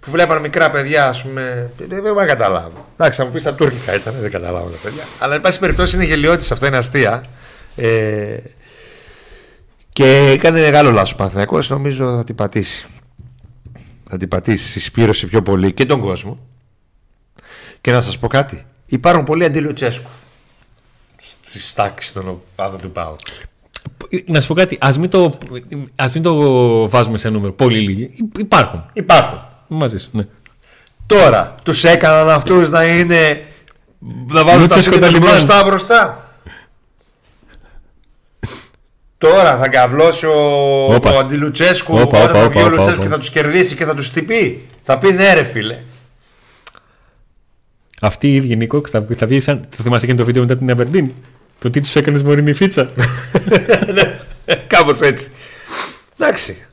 που βλέπανε μικρά παιδιά, ας πούμε. Δεν μπορώ να καταλάβω. Εντάξει, θα μου πεις τα τουρκικά ήταν, δεν καταλάβω τα παιδιά. Αλλά εν πάση περιπτώσει είναι γελιότης αυτό, είναι αστεία. Ε... Και έκανε μεγάλο λάθος ο Παναθυνακό, νομίζω θα την πατήσει. Θα την πατήσει, συσπήρωσε πιο πολύ και τον κόσμο. Και να σας πω κάτι. Υπάρχουν πολλοί αντιλουτσέσκου στη τάξης των οπαδών του ΠΑΟΚ. Να σου πω κάτι, ας μην, το, ας μην το βάζουμε σε νούμερο. Πολύ λίγοι. Υπάρχουν. Υπάρχουν. Μαζί σου, ναι. Τώρα, τους έκαναν αυτούς να είναι. να βάζουν τα σπίτια μπροστά μπροστά. Τώρα θα καβλώσει ο, ο Αντιλουτσέσκου όταν θα βγει ο Λουτσέσκου και θα τους κερδίσει και θα τους τυπεί. Θα πει ναι, ρε φίλε. Αυτή η ίδια Νίκο θα, θα βγει σαν. Θα θυμάσαι και το βίντεο μετά την Αβερντίν. Το τι τους έκανες Μωρίνη Φίτσα; ναι, κάπως έτσι. Εντάξει.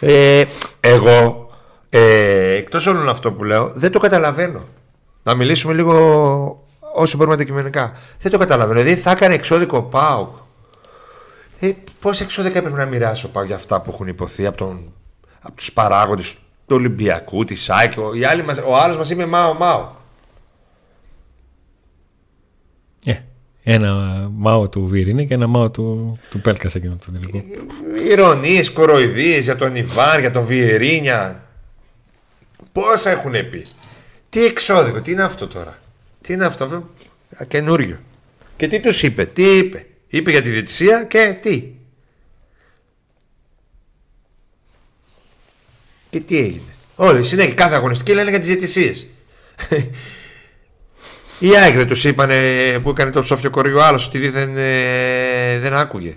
Ε, εγώ ε, εκτός όλων αυτό που λέω δεν το καταλαβαίνω. Να μιλήσουμε λίγο όσο μπορούμε αντικειμενικά. Δεν το καταλαβαίνω. Δηλαδή θα έκανε εξώδικο ΠΑΟΚ. Ε, Πόσα εξώδικα πρέπει να μοιράσω πάω για αυτά που έχουν υποθεί από, τον, από τους παράγοντες του Ολυμπιακού, της ΣΑΚ, ο, ο άλλος μας είπε Μάο Μάο. Yeah. Ε, ένα μάο του Βίρινε και ένα μάο του, του Πέλκας σε εκείνο το τελικό. Ηρωνίε, κοροϊδίε για τον Ιβάν, για τον Βιερίνια. Πόσα έχουν πει; Τι εξώδικο, τι είναι αυτό τώρα; Τι είναι αυτό, καινούριο. Και τι τους είπε, τι είπε; Είπε για τη διετησία και τι; Και τι έγινε; Όλοι συνέχεια κάθε αγωνιστική λένε για τις διαιτησίες. Οι Άγγλοι τους είπαν που έκανε το ψόφιο κορίο άλλος ότι δίθεν ε, δεν άκουγε.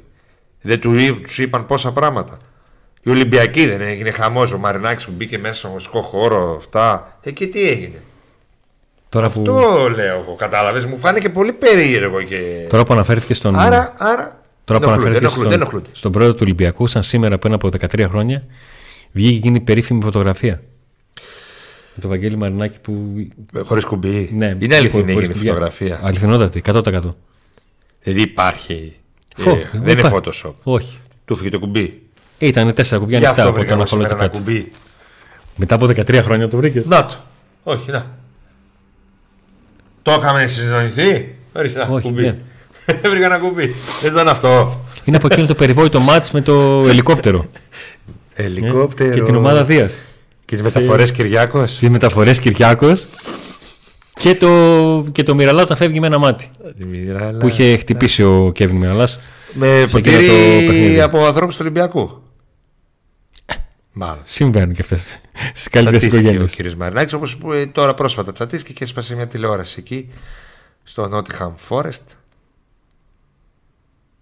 Δεν του είπαν πόσα πράγματα. Οι Ολυμπιακοί δεν έγινε χαμός. Ο Μαρινάκης που μπήκε μέσα στο μουσικό χώρο, αυτά. Εκεί τι έγινε. Τώρα Αυτό που... λέω εγώ, κατάλαβες. Μου φάνηκε πολύ περίεργο. Και... Τώρα που αναφέρθηκε στον. Άρα, άρα... Τώρα που αναφέρθηκε στον, στον πρόεδρο του Ολυμπιακού, σαν σήμερα πριν από 13 χρόνια, βγήκε εκείνη η περίφημη φωτογραφία. Με το Βαγγέλη Μαρινάκη που. Χωρίς κουμπί. Ναι, είναι αληθινή η φωτογραφία. Αληθινότατη, 100%. Δηλαδή υπάρχει. Φω, ε, δεν είναι Photoshop. Όχι. Του φύγει το κουμπί. Ήταν τέσσερα κουμπιά ανοιχτά από το αναφαλό το κάτω. Μετά από 13 χρόνια το βρήκες. Να το. Όχι, να. Το είχαμε συζητηθεί; Ορίστε, Όχι, κουμπί. Ναι. Βρήκα ένα κουμπί. Δεν ήταν αυτό. Είναι από εκείνο το περιβόητο μάτς με το ελικόπτερο. ελικόπτερο. Και την ομάδα Δίας. Και τις μεταφορές Κυριάκος; Τις μεταφορές Κυριάκος. Και το, και το Μυραλάς να φεύγει με ένα μάτι. Που είχε χτυπήσει ο Κέβιν Μυραλάς. Με ποτήρι από ανθρώπους του Ολυμπιακού. Μάλλον. Συμβαίνουν και αυτές στις καλύτερες οικογένειε. Ο κ. Μαρινάκης, όπως ε, τώρα πρόσφατα τσατίστηκε και έσπασε μια τηλεόραση εκεί στο Nottingham Forest.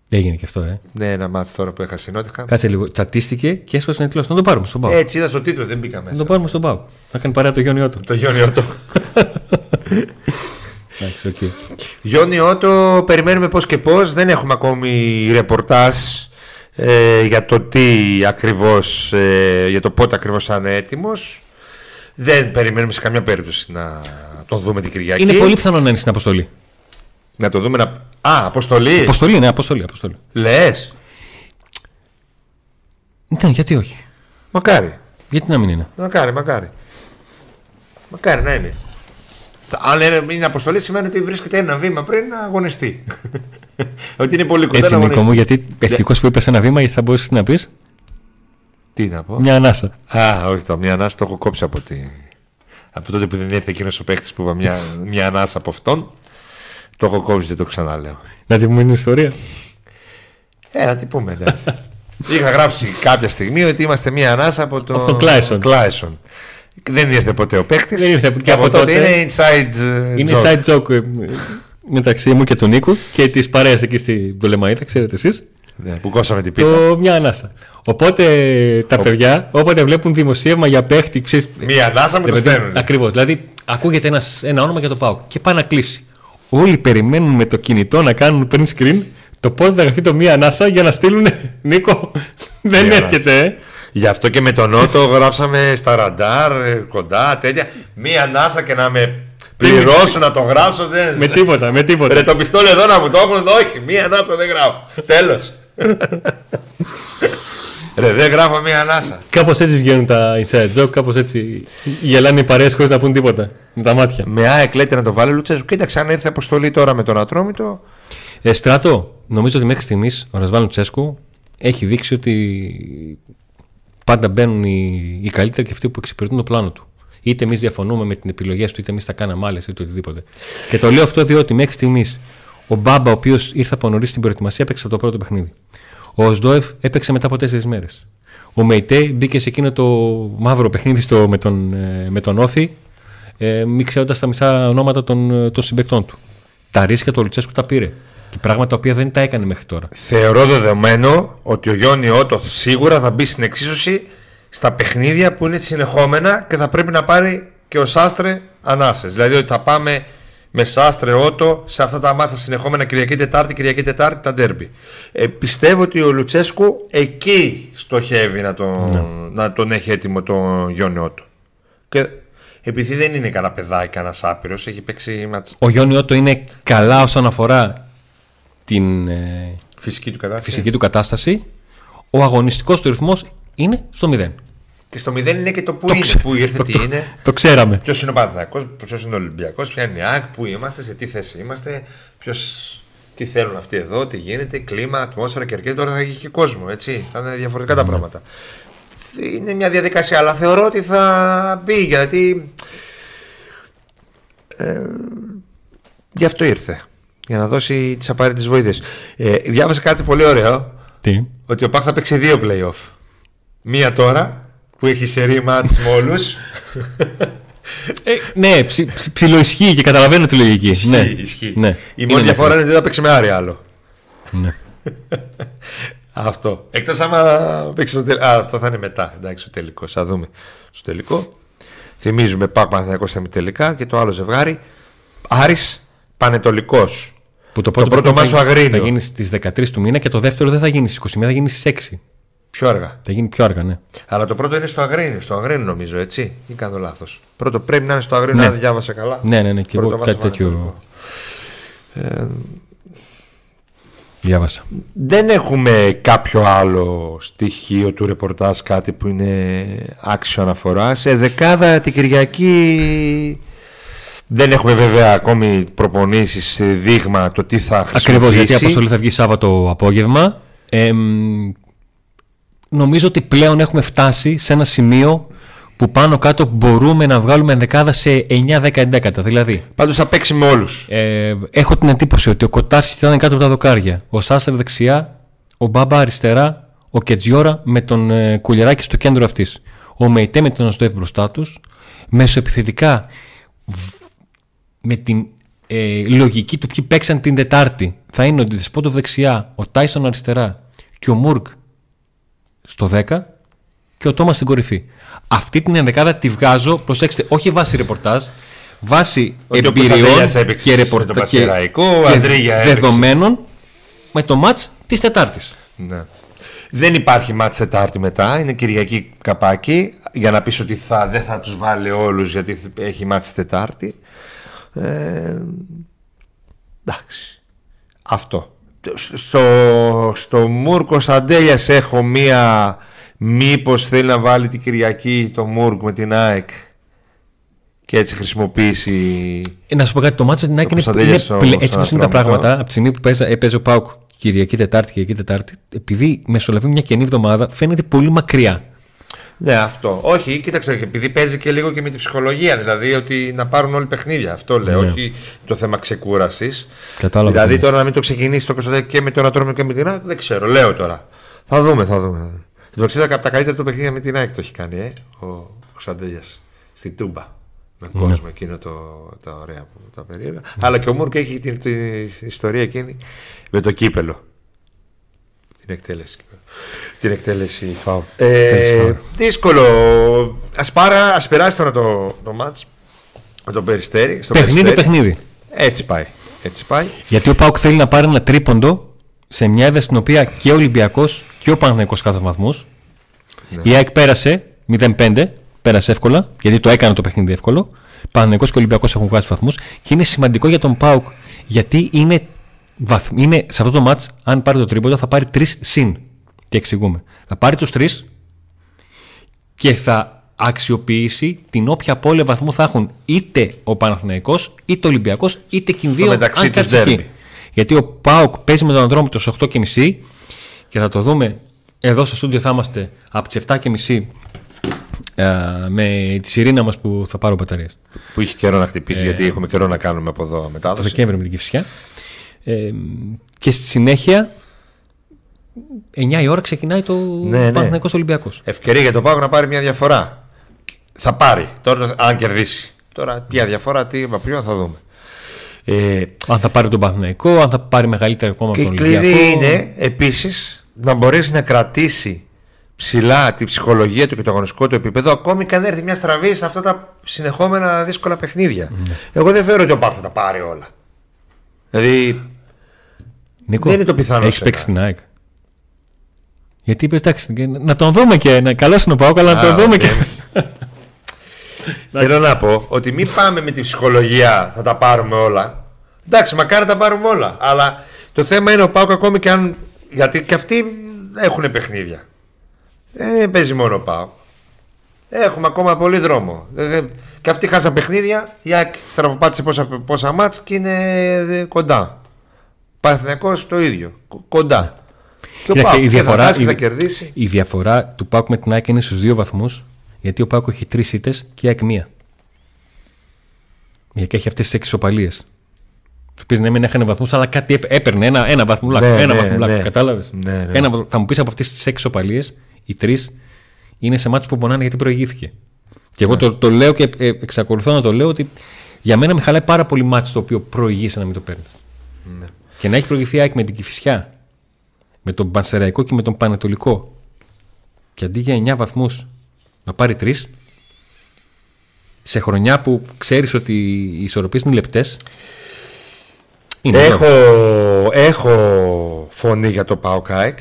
Έγινε και αυτό, ε. Ναι, ένα μάτσο τώρα που έχασε η Nottingham. Κάτσε λίγο. Τσατίστηκε και έσπασε μια τηλεόραση. Να το πάρουμε στον Πάο. Έτσι είδα στο τίτλο, δεν μπήκα μέσα. Να το πάρουμε στον Πάο. Να κάνει παρέα το Γιόνι του. Το Γιόνι του. Εντάξει, okay. Γιόνι Ότο, περιμένουμε πώς και πώς. Δεν έχουμε ακόμη ρεπορτάζ ε, για το τι ακριβώς, ε, για το πότε ακριβώς θα είναι έτοιμος. Δεν περιμένουμε σε καμιά περίπτωση να το δούμε την Κυριακή. Είναι πολύ πιθανό να είναι στην αποστολή. Να το δούμε να... Α, αποστολή. Αποστολή, ναι, αποστολή. αποστολή. Λες. Ναι, γιατί όχι. Μακάρι. Γιατί να μην είναι; Μακάρι, μακάρι. Μακάρι να είναι. Αν είναι αποστολή σημαίνει ότι βρίσκεται ένα βήμα πριν να αγωνιστεί. ότι είναι πολύ κοντά Έτσι, Νίκο μου, γιατί ευτυχώς που είπες ένα βήμα, θα μπορούσες να πεις; Τι να πω; Μια ανάσα. Α, όχι, το μια ανάσα το έχω κόψει από, τη... από τότε που δεν ήρθε εκείνος ο παίχτης που είπα μια, μια ανάσα από αυτόν. Το έχω κόψει, δεν το ξαναλέω. Να τη πούμε την ιστορία. Ε, να την πούμε, εντάξει. Είχα γράψει κάποια στιγμή ότι είμαστε μια ανάσα από τον το Κλάισον. Δεν ήρθε ποτέ ο παίκτης. Δεν ήρθε και από, τότε, είναι inside joke. Είναι inside joke ε, μεταξύ μου και του Νίκου και της παρέας εκεί στην Τολεμαίδα, ξέρετε εσείς. Ναι, που κόσαμε την πίτα. Το μια ανάσα. Οπότε τα Ο... παιδιά, όποτε βλέπουν δημοσίευμα για παίχτη. Ξέρεις, μια ανάσα μου το στέλνουν. Ακριβώς. Δηλαδή, ακούγεται ένας, ένα όνομα για το πάω και πάει να κλείσει. Όλοι περιμένουν με το κινητό να κάνουν print screen το πότε θα γραφτεί το μία ανάσα για να στείλουν. Νίκο, δεν έρχεται, ε. Γι' αυτό και με τον Νότο γράψαμε στα ραντάρ, ε, κοντά, τέτοια. Μία ανάσα και να με πληρώσω να το γράψω. Δεν... Με τίποτα, με τίποτα. Ρε το πιστόλι εδώ να μου το έχουν, όχι. Μία ανάσα δεν γράφω. Τέλος. Ρε, δεν γράφω μία ανάσα. Κάπως έτσι βγαίνουν τα inside joke, κάπως έτσι γελάνε οι παρέες χωρίς να πούν τίποτα. Με τα μάτια. Με ΑΕΚ λέτε να το βάλει Λουτσέσκου. Κοίταξε αν ήρθε αποστολή τώρα με τον Ατρόμητο. Ε, στράτο, νομίζω ότι μέχρι στιγμής ο Ρασβάν Λουτσέσκου έχει δείξει ότι πάντα μπαίνουν οι, οι καλύτεροι και αυτοί που εξυπηρετούν το πλάνο του. Είτε εμείς διαφωνούμε με την επιλογέ του, είτε εμείς τα κάναμε άλλες, είτε οτιδήποτε. Και το λέω αυτό διότι μέχρι στιγμής ο Μπάμπα, ο οποίος ήρθε από νωρίς στην προετοιμασία, έπαιξε από το πρώτο παιχνίδι. Ο Οσδόεφ έπαιξε μετά από τέσσερις μέρες. Ο Μεϊτέ μπήκε σε εκείνο το μαύρο παιχνίδι στο, με, τον, ε, με τον Όθη, ε, μη ξέροντας τα μισά ονόματα των, ε, των συμπεκτών του. Τα ρίσκα του Λουτσέσκου τα πήρε. Και πράγματα τα οποία δεν τα έκανε μέχρι τώρα. Θεωρώ δεδομένο ότι ο Γιώργη Ότο σίγουρα θα μπει στην εξίσωση στα παιχνίδια που είναι συνεχόμενα και θα πρέπει να πάρει και ο Σάστρε ανάσες. Δηλαδή ότι θα πάμε με Σάστρε Ότο σε αυτά τα μάτια συνεχόμενα Κυριακή Τετάρτη, Κυριακή Τετάρτη τα ντέρμπι. Ε, πιστεύω ότι ο Λουτσέσκου εκεί στοχεύει να τον, ναι. να τον έχει έτοιμο τον Γιώργη Ότο. Και επειδή δεν είναι κανένα παιδάκι, κανένας άπειρος, έχει παίξει μάτς. Ο Γιώργη Ότο είναι καλά όσον αφορά την ε, φυσική, του κατάσταση. φυσική του κατάσταση. Ο αγωνιστικός του ρυθμός είναι στο μηδέν. Και στο μηδέν είναι και το που είναι, που ήρθε, το, τι το, είναι. Το ξέραμε. Ποιος είναι ο Παναθηναϊκός, ποιος είναι ο Ολυμπιακός, ποια είναι η ΑΕΚ, πού είμαστε, σε τι θέση είμαστε, ποιος, τι θέλουν αυτοί εδώ, τι γίνεται, κλίμα, ατμόσφαιρα και αρκετά. Τώρα θα έχει και κόσμο, έτσι. Θα είναι διαφορετικά τα ναι. πράγματα. Είναι μια διαδικασία, αλλά θεωρώ ότι θα μπει γιατί. Ε, γι' αυτό ήρθε. Για να δώσει τις απαραίτητε βοήθειες. Ε, διάβασα κάτι πολύ ωραίο. Τι; Ότι ο Πάκ θα παίξει δύο playoff. Μία τώρα που έχει σερή μάτς με όλους ε, ναι, ψ, ψ, ψιλοισχύει και καταλαβαίνω τη λογική. Ισχύει, ναι. ισχύει. Ναι. Η μόνη διαφορά είναι ότι δεν θα παίξει με Άρη άλλο. Ναι. αυτό. Εκτός άμα παίξει στο τελικό. Αυτό θα είναι μετά. Εντάξει, στο τελικό. Θα δούμε. Στο τελικό. Θυμίζουμε Πάκ Παναθηναϊκός τελικά και το άλλο ζευγάρι. Άρης Πανετολικός. Που το πρώτο, το πρώτο μάσο Αγρίνιο. Θα γίνει στις 13 του μήνα και το δεύτερο δεν θα γίνει στις 21, θα γίνει στις 6. Πιο αργά. Θα γίνει πιο αργά, ναι. Αλλά το πρώτο είναι στο Αγρίνιο, στο Αγρίνιο νομίζω, έτσι. Ή κάνω λάθος. Πρώτο πρέπει να είναι στο Αγρίνιο, ναι. αν διάβασα καλά. Ναι, ναι, ναι. Και εγώ κάτι τέτοιο. Ε, Διάβασα. Δεν έχουμε κάποιο άλλο στοιχείο του ρεπορτάζ, κάτι που είναι άξιο αναφορά. Σε δεκάδα την Κυριακή δεν έχουμε βέβαια ακόμη προπονήσεις δείγμα το τι θα χρησιμοποιήσει. Ακριβώς, γιατί η αποστολή θα βγει Σάββατο απόγευμα. Ε, νομίζω ότι πλέον έχουμε φτάσει σε ένα σημείο που πάνω κάτω μπορούμε να βγάλουμε ενδεκάδα σε 9-10-11. Δηλαδή, Πάντως θα παίξει με όλους. Ε, έχω την εντύπωση ότι ο Κοτάρσης θα είναι κάτω από τα δοκάρια. Ο Σάσερ δεξιά, ο Μπάμπα αριστερά, ο Κετζιόρα με τον ε, Κουλιεράκη στο κέντρο αυτής. Ο Μεϊτέ με τον Αστοεύ μπροστά τους. Μεσοεπιθετικά με την ε, λογική του ποιοι παίξαν την Τετάρτη θα είναι ο Ντεσπότοβ δεξιά, ο Τάισον αριστερά και ο Μουρκ στο 10 και ο Τόμας στην κορυφή. Αυτή την ενδεκάδα τη βγάζω, προσέξτε, όχι βάσει ρεπορτάζ, βάσει εμπειριών και, ρεπορτα... και, και δεδομένων με το μάτς της Τετάρτης. Ναι. Δεν υπάρχει μάτς Τετάρτη μετά, είναι Κυριακή καπάκι για να πεις ότι θα, δεν θα τους βάλει όλους γιατί έχει μάτς Τετάρτη. Ε, εντάξει. Αυτό. Στο, στο Μούρκο Αντέλιας έχω μία μήπως θέλει να βάλει την Κυριακή το Μούρκ με την ΑΕΚ και έτσι χρησιμοποιήσει ε, Να σου πω κάτι, το μάτσο την ΑΕΚ είναι, είναι πλε, έτσι όπως είναι τα πράγματα από τη στιγμή που παίζει, έπαιζε ο Πάουκ Κυριακή Τετάρτη, Κυριακή Τετάρτη επειδή μεσολαβεί μια καινή εβδομάδα φαίνεται πολύ μακριά ναι, αυτό. Όχι, κοίταξε, επειδή παίζει και λίγο και με την ψυχολογία. Δηλαδή ότι να πάρουν όλοι παιχνίδια. Αυτό λέω. Ναι. Όχι το θέμα ξεκούρασης. Δηλαδή τώρα να μην το ξεκινήσει το 22 και με το Ανατρόμιο και με την ΑΕΚ, δεν ξέρω. Λέω τώρα. Θα δούμε, θα δούμε. Το 60 από τα καλύτερα του παιχνίδια με την ΑΕΚ το έχει κάνει, ε, ο Ξαντέλια. Στην Τούμπα. Με ναι. κόσμο εκείνο το, τα ωραία που τα περίεργα. Αλλά και ο Μούρκ έχει την, την, την ιστορία εκείνη με το κύπελο. Την εκτέλεση την εκτέλεση φάου. Ε, δύσκολο. Α ας περάσει τώρα το, το μάτς με τον Περιστέρη. Στο παιχνίδι, περιστέρι. παιχνίδι. Έτσι πάει. Έτσι πάει. Γιατί ο Πάουκ θέλει να πάρει ένα τρίποντο σε μια έδρα στην οποία και ο Ολυμπιακός και ο Παναγενικό κάθο βαθμούς. Ναι. Η ΑΕΚ πέρασε 0-5, πέρασε εύκολα, γιατί το έκανε το παιχνίδι εύκολο. Παναγενικό και Ολυμπιακός έχουν βγάλει βαθμούς και είναι σημαντικό για τον Πάουκ γιατί είναι, είναι σε αυτό το μάτς, αν πάρει το τρίποντο, θα πάρει τρεις συν. Και εξηγούμε. Θα πάρει τους τρεις και θα αξιοποιήσει την όποια απώλεια βαθμού θα έχουν είτε ο Παναθηναϊκός είτε ο Ολυμπιακός είτε και δύο αν κάτσει Γιατί ο Πάοκ παίζει με τον Ανδρόμητο στις 8.30 και θα το δούμε εδώ στο στούντιο θα είμαστε από τις 7.30 με τη σιρήνα μας που θα πάρω μπαταρίες. Που είχε καιρό να χτυπήσει, γιατί έχουμε καιρό να κάνουμε από εδώ μετά. Το Δεκέμβρη με την Κυφσιά. Ε, και στη συνέχεια 9 η ώρα ξεκινάει το ναι, ναι. Ολυμπιακός. Ευκαιρία για το Πάγο να πάρει μια διαφορά. Θα πάρει, τώρα αν κερδίσει. Τώρα ποια διαφορά, τι ποιον θα δούμε. Ε, αν θα πάρει τον Παναθηναϊκό, αν θα πάρει μεγαλύτερο ακόμα και τον Ολυμπιακό. Και η κλειδί είναι επίσης να μπορέσει να κρατήσει ψηλά τη ψυχολογία του και το αγωνιστικό του επίπεδο, ακόμη και αν έρθει μια στραβή σε αυτά τα συνεχόμενα δύσκολα παιχνίδια. Mm. Εγώ δεν θεωρώ ότι ο Πάκ θα τα πάρει όλα. Δηλαδή. Νίκο, δεν είναι το πιθανό. Έχεις παίξει την ΑΕΚ. Γιατί είπες, εντάξει, να τον δούμε και. Να, καλό είναι ο Πάοκ, αλλά να τον δούμε και. Θέλω να πω ότι μην πάμε με τη ψυχολογία θα τα πάρουμε όλα. Εντάξει, μακάρι να τα πάρουμε όλα. Αλλά το θέμα είναι ο Πάοκ ακόμη και αν. Γιατί και αυτοί έχουν παιχνίδια. Δεν παίζει μόνο ο Πάοκ. Έχουμε ακόμα πολύ δρόμο. Και αυτοί χάσαν παιχνίδια. Η ΑΕΚ στραφοπάτησε πόσα, πόσα μάτς και είναι κοντά. Παθηνακός το ίδιο. Κοντά. Και ο Πάοκ η διαφορά, θα, κερδίσει. Η διαφορά του Πάοκ με την ΑΕΚ είναι στους δύο βαθμούς. Γιατί ο Πάοκ έχει τρεις ήττες και η ΑΕΚ μία. Γιατί έχει αυτές τις έξι οπαλίε. Του πεις ναι, μην έχανε βαθμούς, αλλά κάτι έπαιρνε. Ένα, ένα βαθμουλάκι. Ναι, ένα ναι, βαθμουλάκι. Ναι. Κατάλαβες; Ναι, ναι. θα μου πεις από αυτές τις έξι οπαλίε, οι τρεις είναι σε μάτια που πονάνε γιατί προηγήθηκε. Και εγώ το, το λέω και ε, εξακολουθώ να το λέω ότι για μένα με χαλάει πάρα πολύ μάτι το οποίο προηγήσει να μην το παίρνεις. Ναι. Και να έχει προηγηθεί η ΑΕΚ με την Κυφυσιά με τον Πανσεραϊκό και με τον Πανετολικό και αντί για 9 βαθμούς να πάρει 3 σε χρονιά που ξέρεις ότι οι ισορροπίες είναι λεπτές έχω, έχω φωνή για το ΠΑΟΚΑΕΚ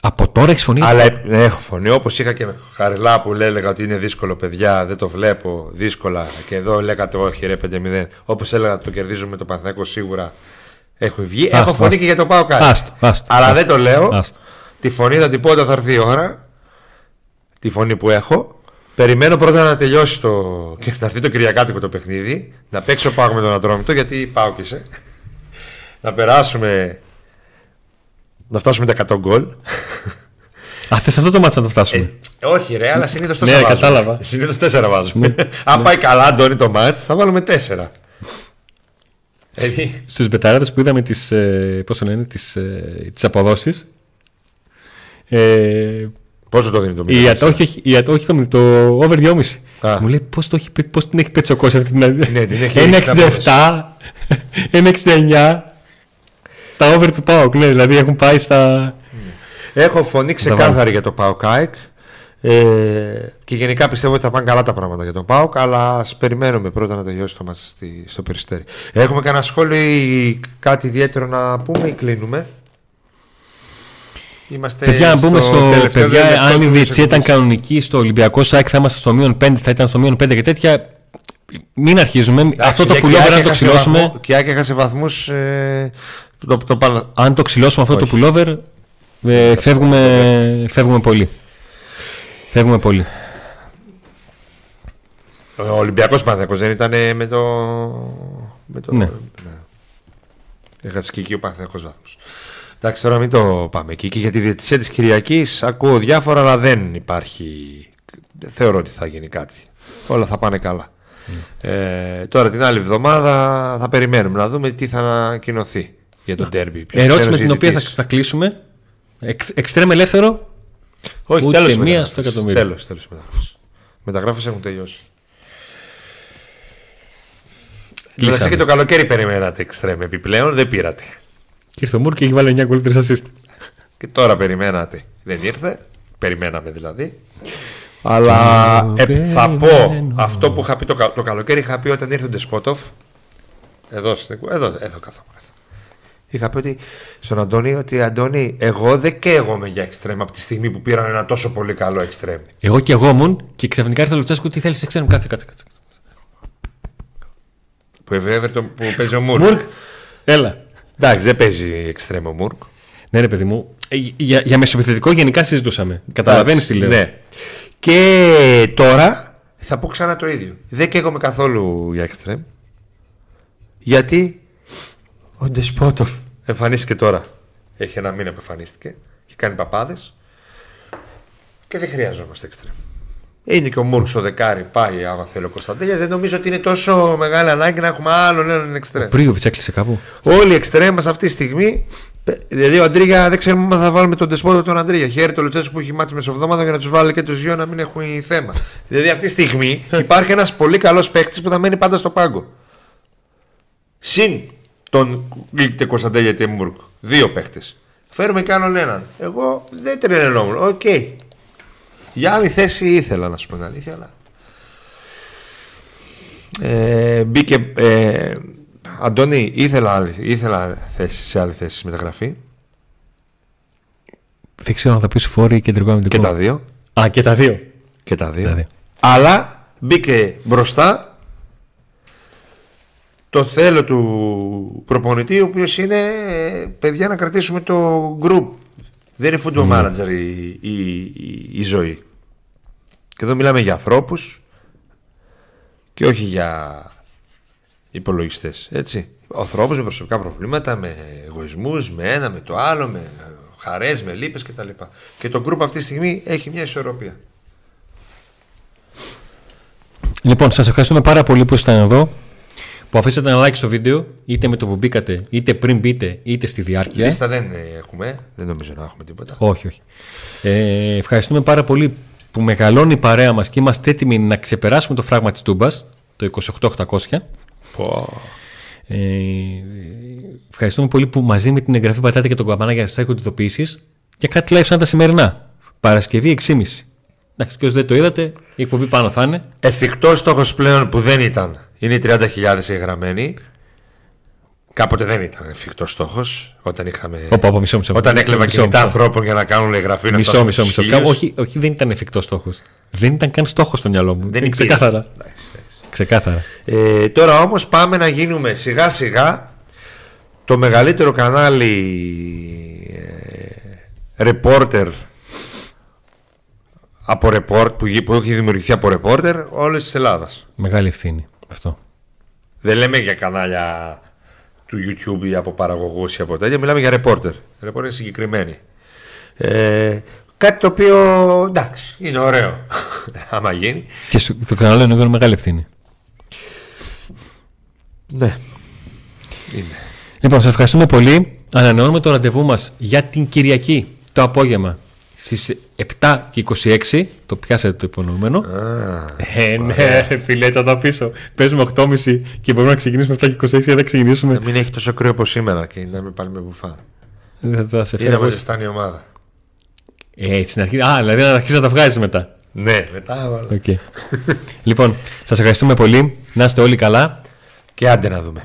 από τώρα έχεις φωνή; Αλλά έχω φωνή. Όπως είχα και με Χαριλά που έλεγα ότι είναι δύσκολο, παιδιά, δεν το βλέπω δύσκολα. Και εδώ λέγατε όχι, ρε 5-0. Όπως έλεγα το κερδίζουμε το Παναθηναϊκό σίγουρα Έχω βγει. Έχω φωνή και για το πάω κάτι. Αλλά δεν το λέω. Τη φωνή θα την πω όταν θα έρθει η ώρα. Τη φωνή που έχω. Περιμένω πρώτα να τελειώσει το. και να έρθει το Κυριακάτικο το παιχνίδι. Να παίξω πάω με τον Ατρόμητο γιατί πάω και σε. να περάσουμε. Να φτάσουμε τα 100 γκολ. Α, θες αυτό το μάτσα να το φτάσουμε; Ε, όχι, ρε, αλλά συνήθως 4 ναι, βάζουμε. κατάλαβα. Συνήθως 4 βάζουμε. Ναι, Αν πάει καλά, Αντώνη, το μάτσα, θα βάλουμε 4. Στους μπεταράδες που είδαμε τις ε, πώς λένε, τις, ε, τις αποδόσεις ε, Πόσο το δίνει το μήνυμα. Όχι, η, όχι το, το over 2,5. Μου λέει πώς πώς την έχει πέτσει ο κόσμο αυτή την άλλη. Ναι, 1,67, 1,69. Τα over του ΠΑΟΚ, ναι, δηλαδή έχουν πάει στα. Έχω φωνή ξεκάθαρη για το ΠΑΟΚ ε, και γενικά πιστεύω ότι θα πάνε καλά τα πράγματα για τον Πάοκ, αλλά ας περιμένουμε πρώτα να τελειώσει το μας στο περιστέρι. Έχουμε κανένα σχόλιο ή κάτι ιδιαίτερο να πούμε ή κλείνουμε; Είμαστε παιδιά, να πούμε στο παιδιά, αν η διετσία ήταν κανονική στο Ολυμπιακό ΣΑΚ θα είμαστε στο μείον 5, θα ήταν στο μείον 5 και τέτοια. Μην αρχίζουμε. αυτό το πουλόβερ, αν το ξυλώσουμε. Και Άκη έχασε βαθμούς. Ε, το, το, αν το ξυλώσουμε αυτό το πουλόβερ, ε, φεύγουμε, φεύγουμε πολύ. Φεύγουμε πολύ. Ο Ολυμπιακός Παναθυνακό δεν ήταν με το. Με το... Ναι. ναι. Έχασε και εκεί ο Παναθυνακό βάθμος. Εντάξει, τώρα μην το πάμε εκεί. Και για τη διαιτησία της Κυριακής ακούω διάφορα, αλλά δεν υπάρχει. Δεν θεωρώ ότι θα γίνει κάτι. Όλα θα πάνε καλά. Mm. Ε, τώρα την άλλη εβδομάδα θα περιμένουμε να δούμε τι θα ανακοινωθεί για τον τέρμπι. Ερώτηση με την οποία θα, θα κλείσουμε. Εξτρέμ ελεύθερο όχι, τέλος μία στο εκατομμύριο. Τέλος, τέλος μεταγράφε. Μεταγράφες έχουν τελειώσει. Δηλαδή και το καλοκαίρι περιμένατε εξτρέμ επιπλέον, δεν πήρατε. Και ήρθε ο Μουρ και έχει βάλει 9 γκολ 3 assist. Και τώρα περιμένατε. Δεν ήρθε. Περιμέναμε δηλαδή. Αλλά ε, θα πω αυτό που είχα πει το, το καλοκαίρι. Είχα πει όταν ήρθε ο Ντεσπότοφ. Εδώ, εδώ, εδώ καθόμουν. Είχα πει ότι στον Αντώνη ότι Αντώνη, εγώ δεν καίγομαι για εξτρέμ από τη στιγμή που πήραν ένα τόσο πολύ καλό εξτρέμ. Εγώ και εγώ ήμουν και ξαφνικά ήρθε ο Λουτσέσκου τι θέλεις εξτρέμ. Κάτσε, κάτσε, κάτσε. Που, Everton, που παίζει ο Μουρκ. Μουρκ, έλα. Εντάξει, δεν παίζει εξτρέμ ο Μουρκ. Ναι, ρε παιδί μου. Ε, για, για μεσοπιθετικό γενικά συζητούσαμε. Καταλαβαίνεις τι λέω. Ναι. Και τώρα θα πω ξανά το ίδιο. Δεν καίγομαι καθόλου για εξτρέμ. Γιατί ο Ντεσπότοφ εμφανίστηκε τώρα. Έχει ένα μήνα που εμφανίστηκε και κάνει παπάδες. Και δεν χρειαζόμαστε εξτρέμ. Είναι και ο Μούρκ ο δεκάρι, πάει άμα θέλει ο Κωνσταντέλιας. Δεν νομίζω ότι είναι τόσο μεγάλη ανάγκη να έχουμε άλλον έναν εξτρέμ. Ο Πρίοβιτ έκλεισε κάπου. Όλοι οι εξτρέμ μας αυτή τη στιγμή. Δηλαδή ο Αντρίγια δεν ξέρουμε αν θα βάλουμε τον Τεσπότο τον Αντρίγια. Χαίρεται το Λουτσέσκου που έχει μάτσει μεσοβδόματα για να τους βάλει και τους δύο να μην έχουν θέμα. Δηλαδή αυτή τη στιγμή υπάρχει ένας πολύ καλός παίκτης που θα μένει πάντα στο πάγκο. Συν τον Γκλίκτε Κωνσταντέλια Τεμούρκ. Δύο παίκτε. Φέρουμε κι άλλον έναν. Εγώ δεν τρελαινόμουν. Οκ. Okay. Για άλλη θέση ήθελα να σου πω την αλήθεια, αλλά. Ε, μπήκε. Ε, Αντώνη, ήθελα, ήθελα θέση σε άλλη θέση μεταγραφή. Δεν ξέρω αν θα πεις φόρη κεντρικό αμυντικό. Και τα δύο. Α, και τα δύο. Και τα δύο. Τα δύο. Αλλά μπήκε μπροστά το θέλω του προπονητή, ο οποίος είναι παιδιά να κρατήσουμε το group. Δεν είναι football manager η, η, η, ζωή. Και εδώ μιλάμε για ανθρώπους και όχι για υπολογιστές. Έτσι. Ο ανθρώπους με προσωπικά προβλήματα, με εγωισμούς, με ένα, με το άλλο, με χαρές, με λύπες κτλ. Και το group αυτή τη στιγμή έχει μια ισορροπία. Λοιπόν, σας ευχαριστούμε πάρα πολύ που ήσασταν εδώ που αφήσατε ένα like στο βίντεο, είτε με το που μπήκατε, είτε πριν μπείτε, είτε στη διάρκεια. Λίστα δεν έχουμε, δεν νομίζω να έχουμε τίποτα. Όχι, όχι. Ε, ευχαριστούμε πάρα πολύ που μεγαλώνει η παρέα μας και είμαστε έτοιμοι να ξεπεράσουμε το φράγμα της Τούμπας, το 28800. Ε, ευχαριστούμε πολύ που μαζί με την εγγραφή πατάτε και τον καμπανά για να σας έχετε ειδοποιήσεις και κάτι live σαν τα σημερινά. Παρασκευή 6.30. Εντάξει, και όσοι δεν το είδατε, η εκπομπή πάνω θα είναι. Εφικτός στόχος πλέον που δεν ήταν είναι οι 30.000 εγγραμμένοι. Κάποτε δεν ήταν εφικτός στόχος όταν είχαμε. Οπα, οπα, μισό, μισό, όταν έκλεβα κινητά ανθρώπων για να κάνουν εγγραφή. Μισό, μισό, μισό. όχι, όχι, δεν ήταν εφικτός στόχος. Δεν ήταν καν στόχος στο μυαλό μου. Δεν είναι ξεκάθαρα. ξεκάθαρα. Ε, τώρα όμως πάμε να γίνουμε σιγά σιγά το μεγαλύτερο κανάλι ε, reporter από report, που, που έχει δημιουργηθεί από ρεπόρτερ όλη της Ελλάδας. Μεγάλη ευθύνη αυτό. Δεν λέμε για κανάλια του YouTube ή από παραγωγούς ή από τέτοια, μιλάμε για ρεπόρτερ. Ρεπόρτερ συγκεκριμένοι. Ε, κάτι το οποίο εντάξει, είναι ωραίο. άμα γίνει. Και στο, το κανάλι είναι μεγάλη ευθύνη. Ναι. Είναι. Λοιπόν, σα ευχαριστούμε πολύ. Ανανεώνουμε το ραντεβού μας για την Κυριακή το απόγευμα Στις 7 και 26, το πιάσατε το υπονοούμενο. ε, ναι, φίλε, έτσι θα το αφήσω. Παίζουμε 8.30 και μπορούμε να ξεκινήσουμε 7 και 26 δεν ξεκινήσουμε. Να μην έχει τόσο κρύο όπως σήμερα και να μην πάλι με μπουφά. Δεν θα σε φέρω. Είναι να ζεστάνει η ομάδα. Ε, έτσι στην αρχή. Α, δηλαδή να αρχίσεις να τα βγάζεις μετά. Ναι, μετά. Okay. λοιπόν, σας ευχαριστούμε πολύ. Να είστε όλοι καλά. Και άντε να δούμε.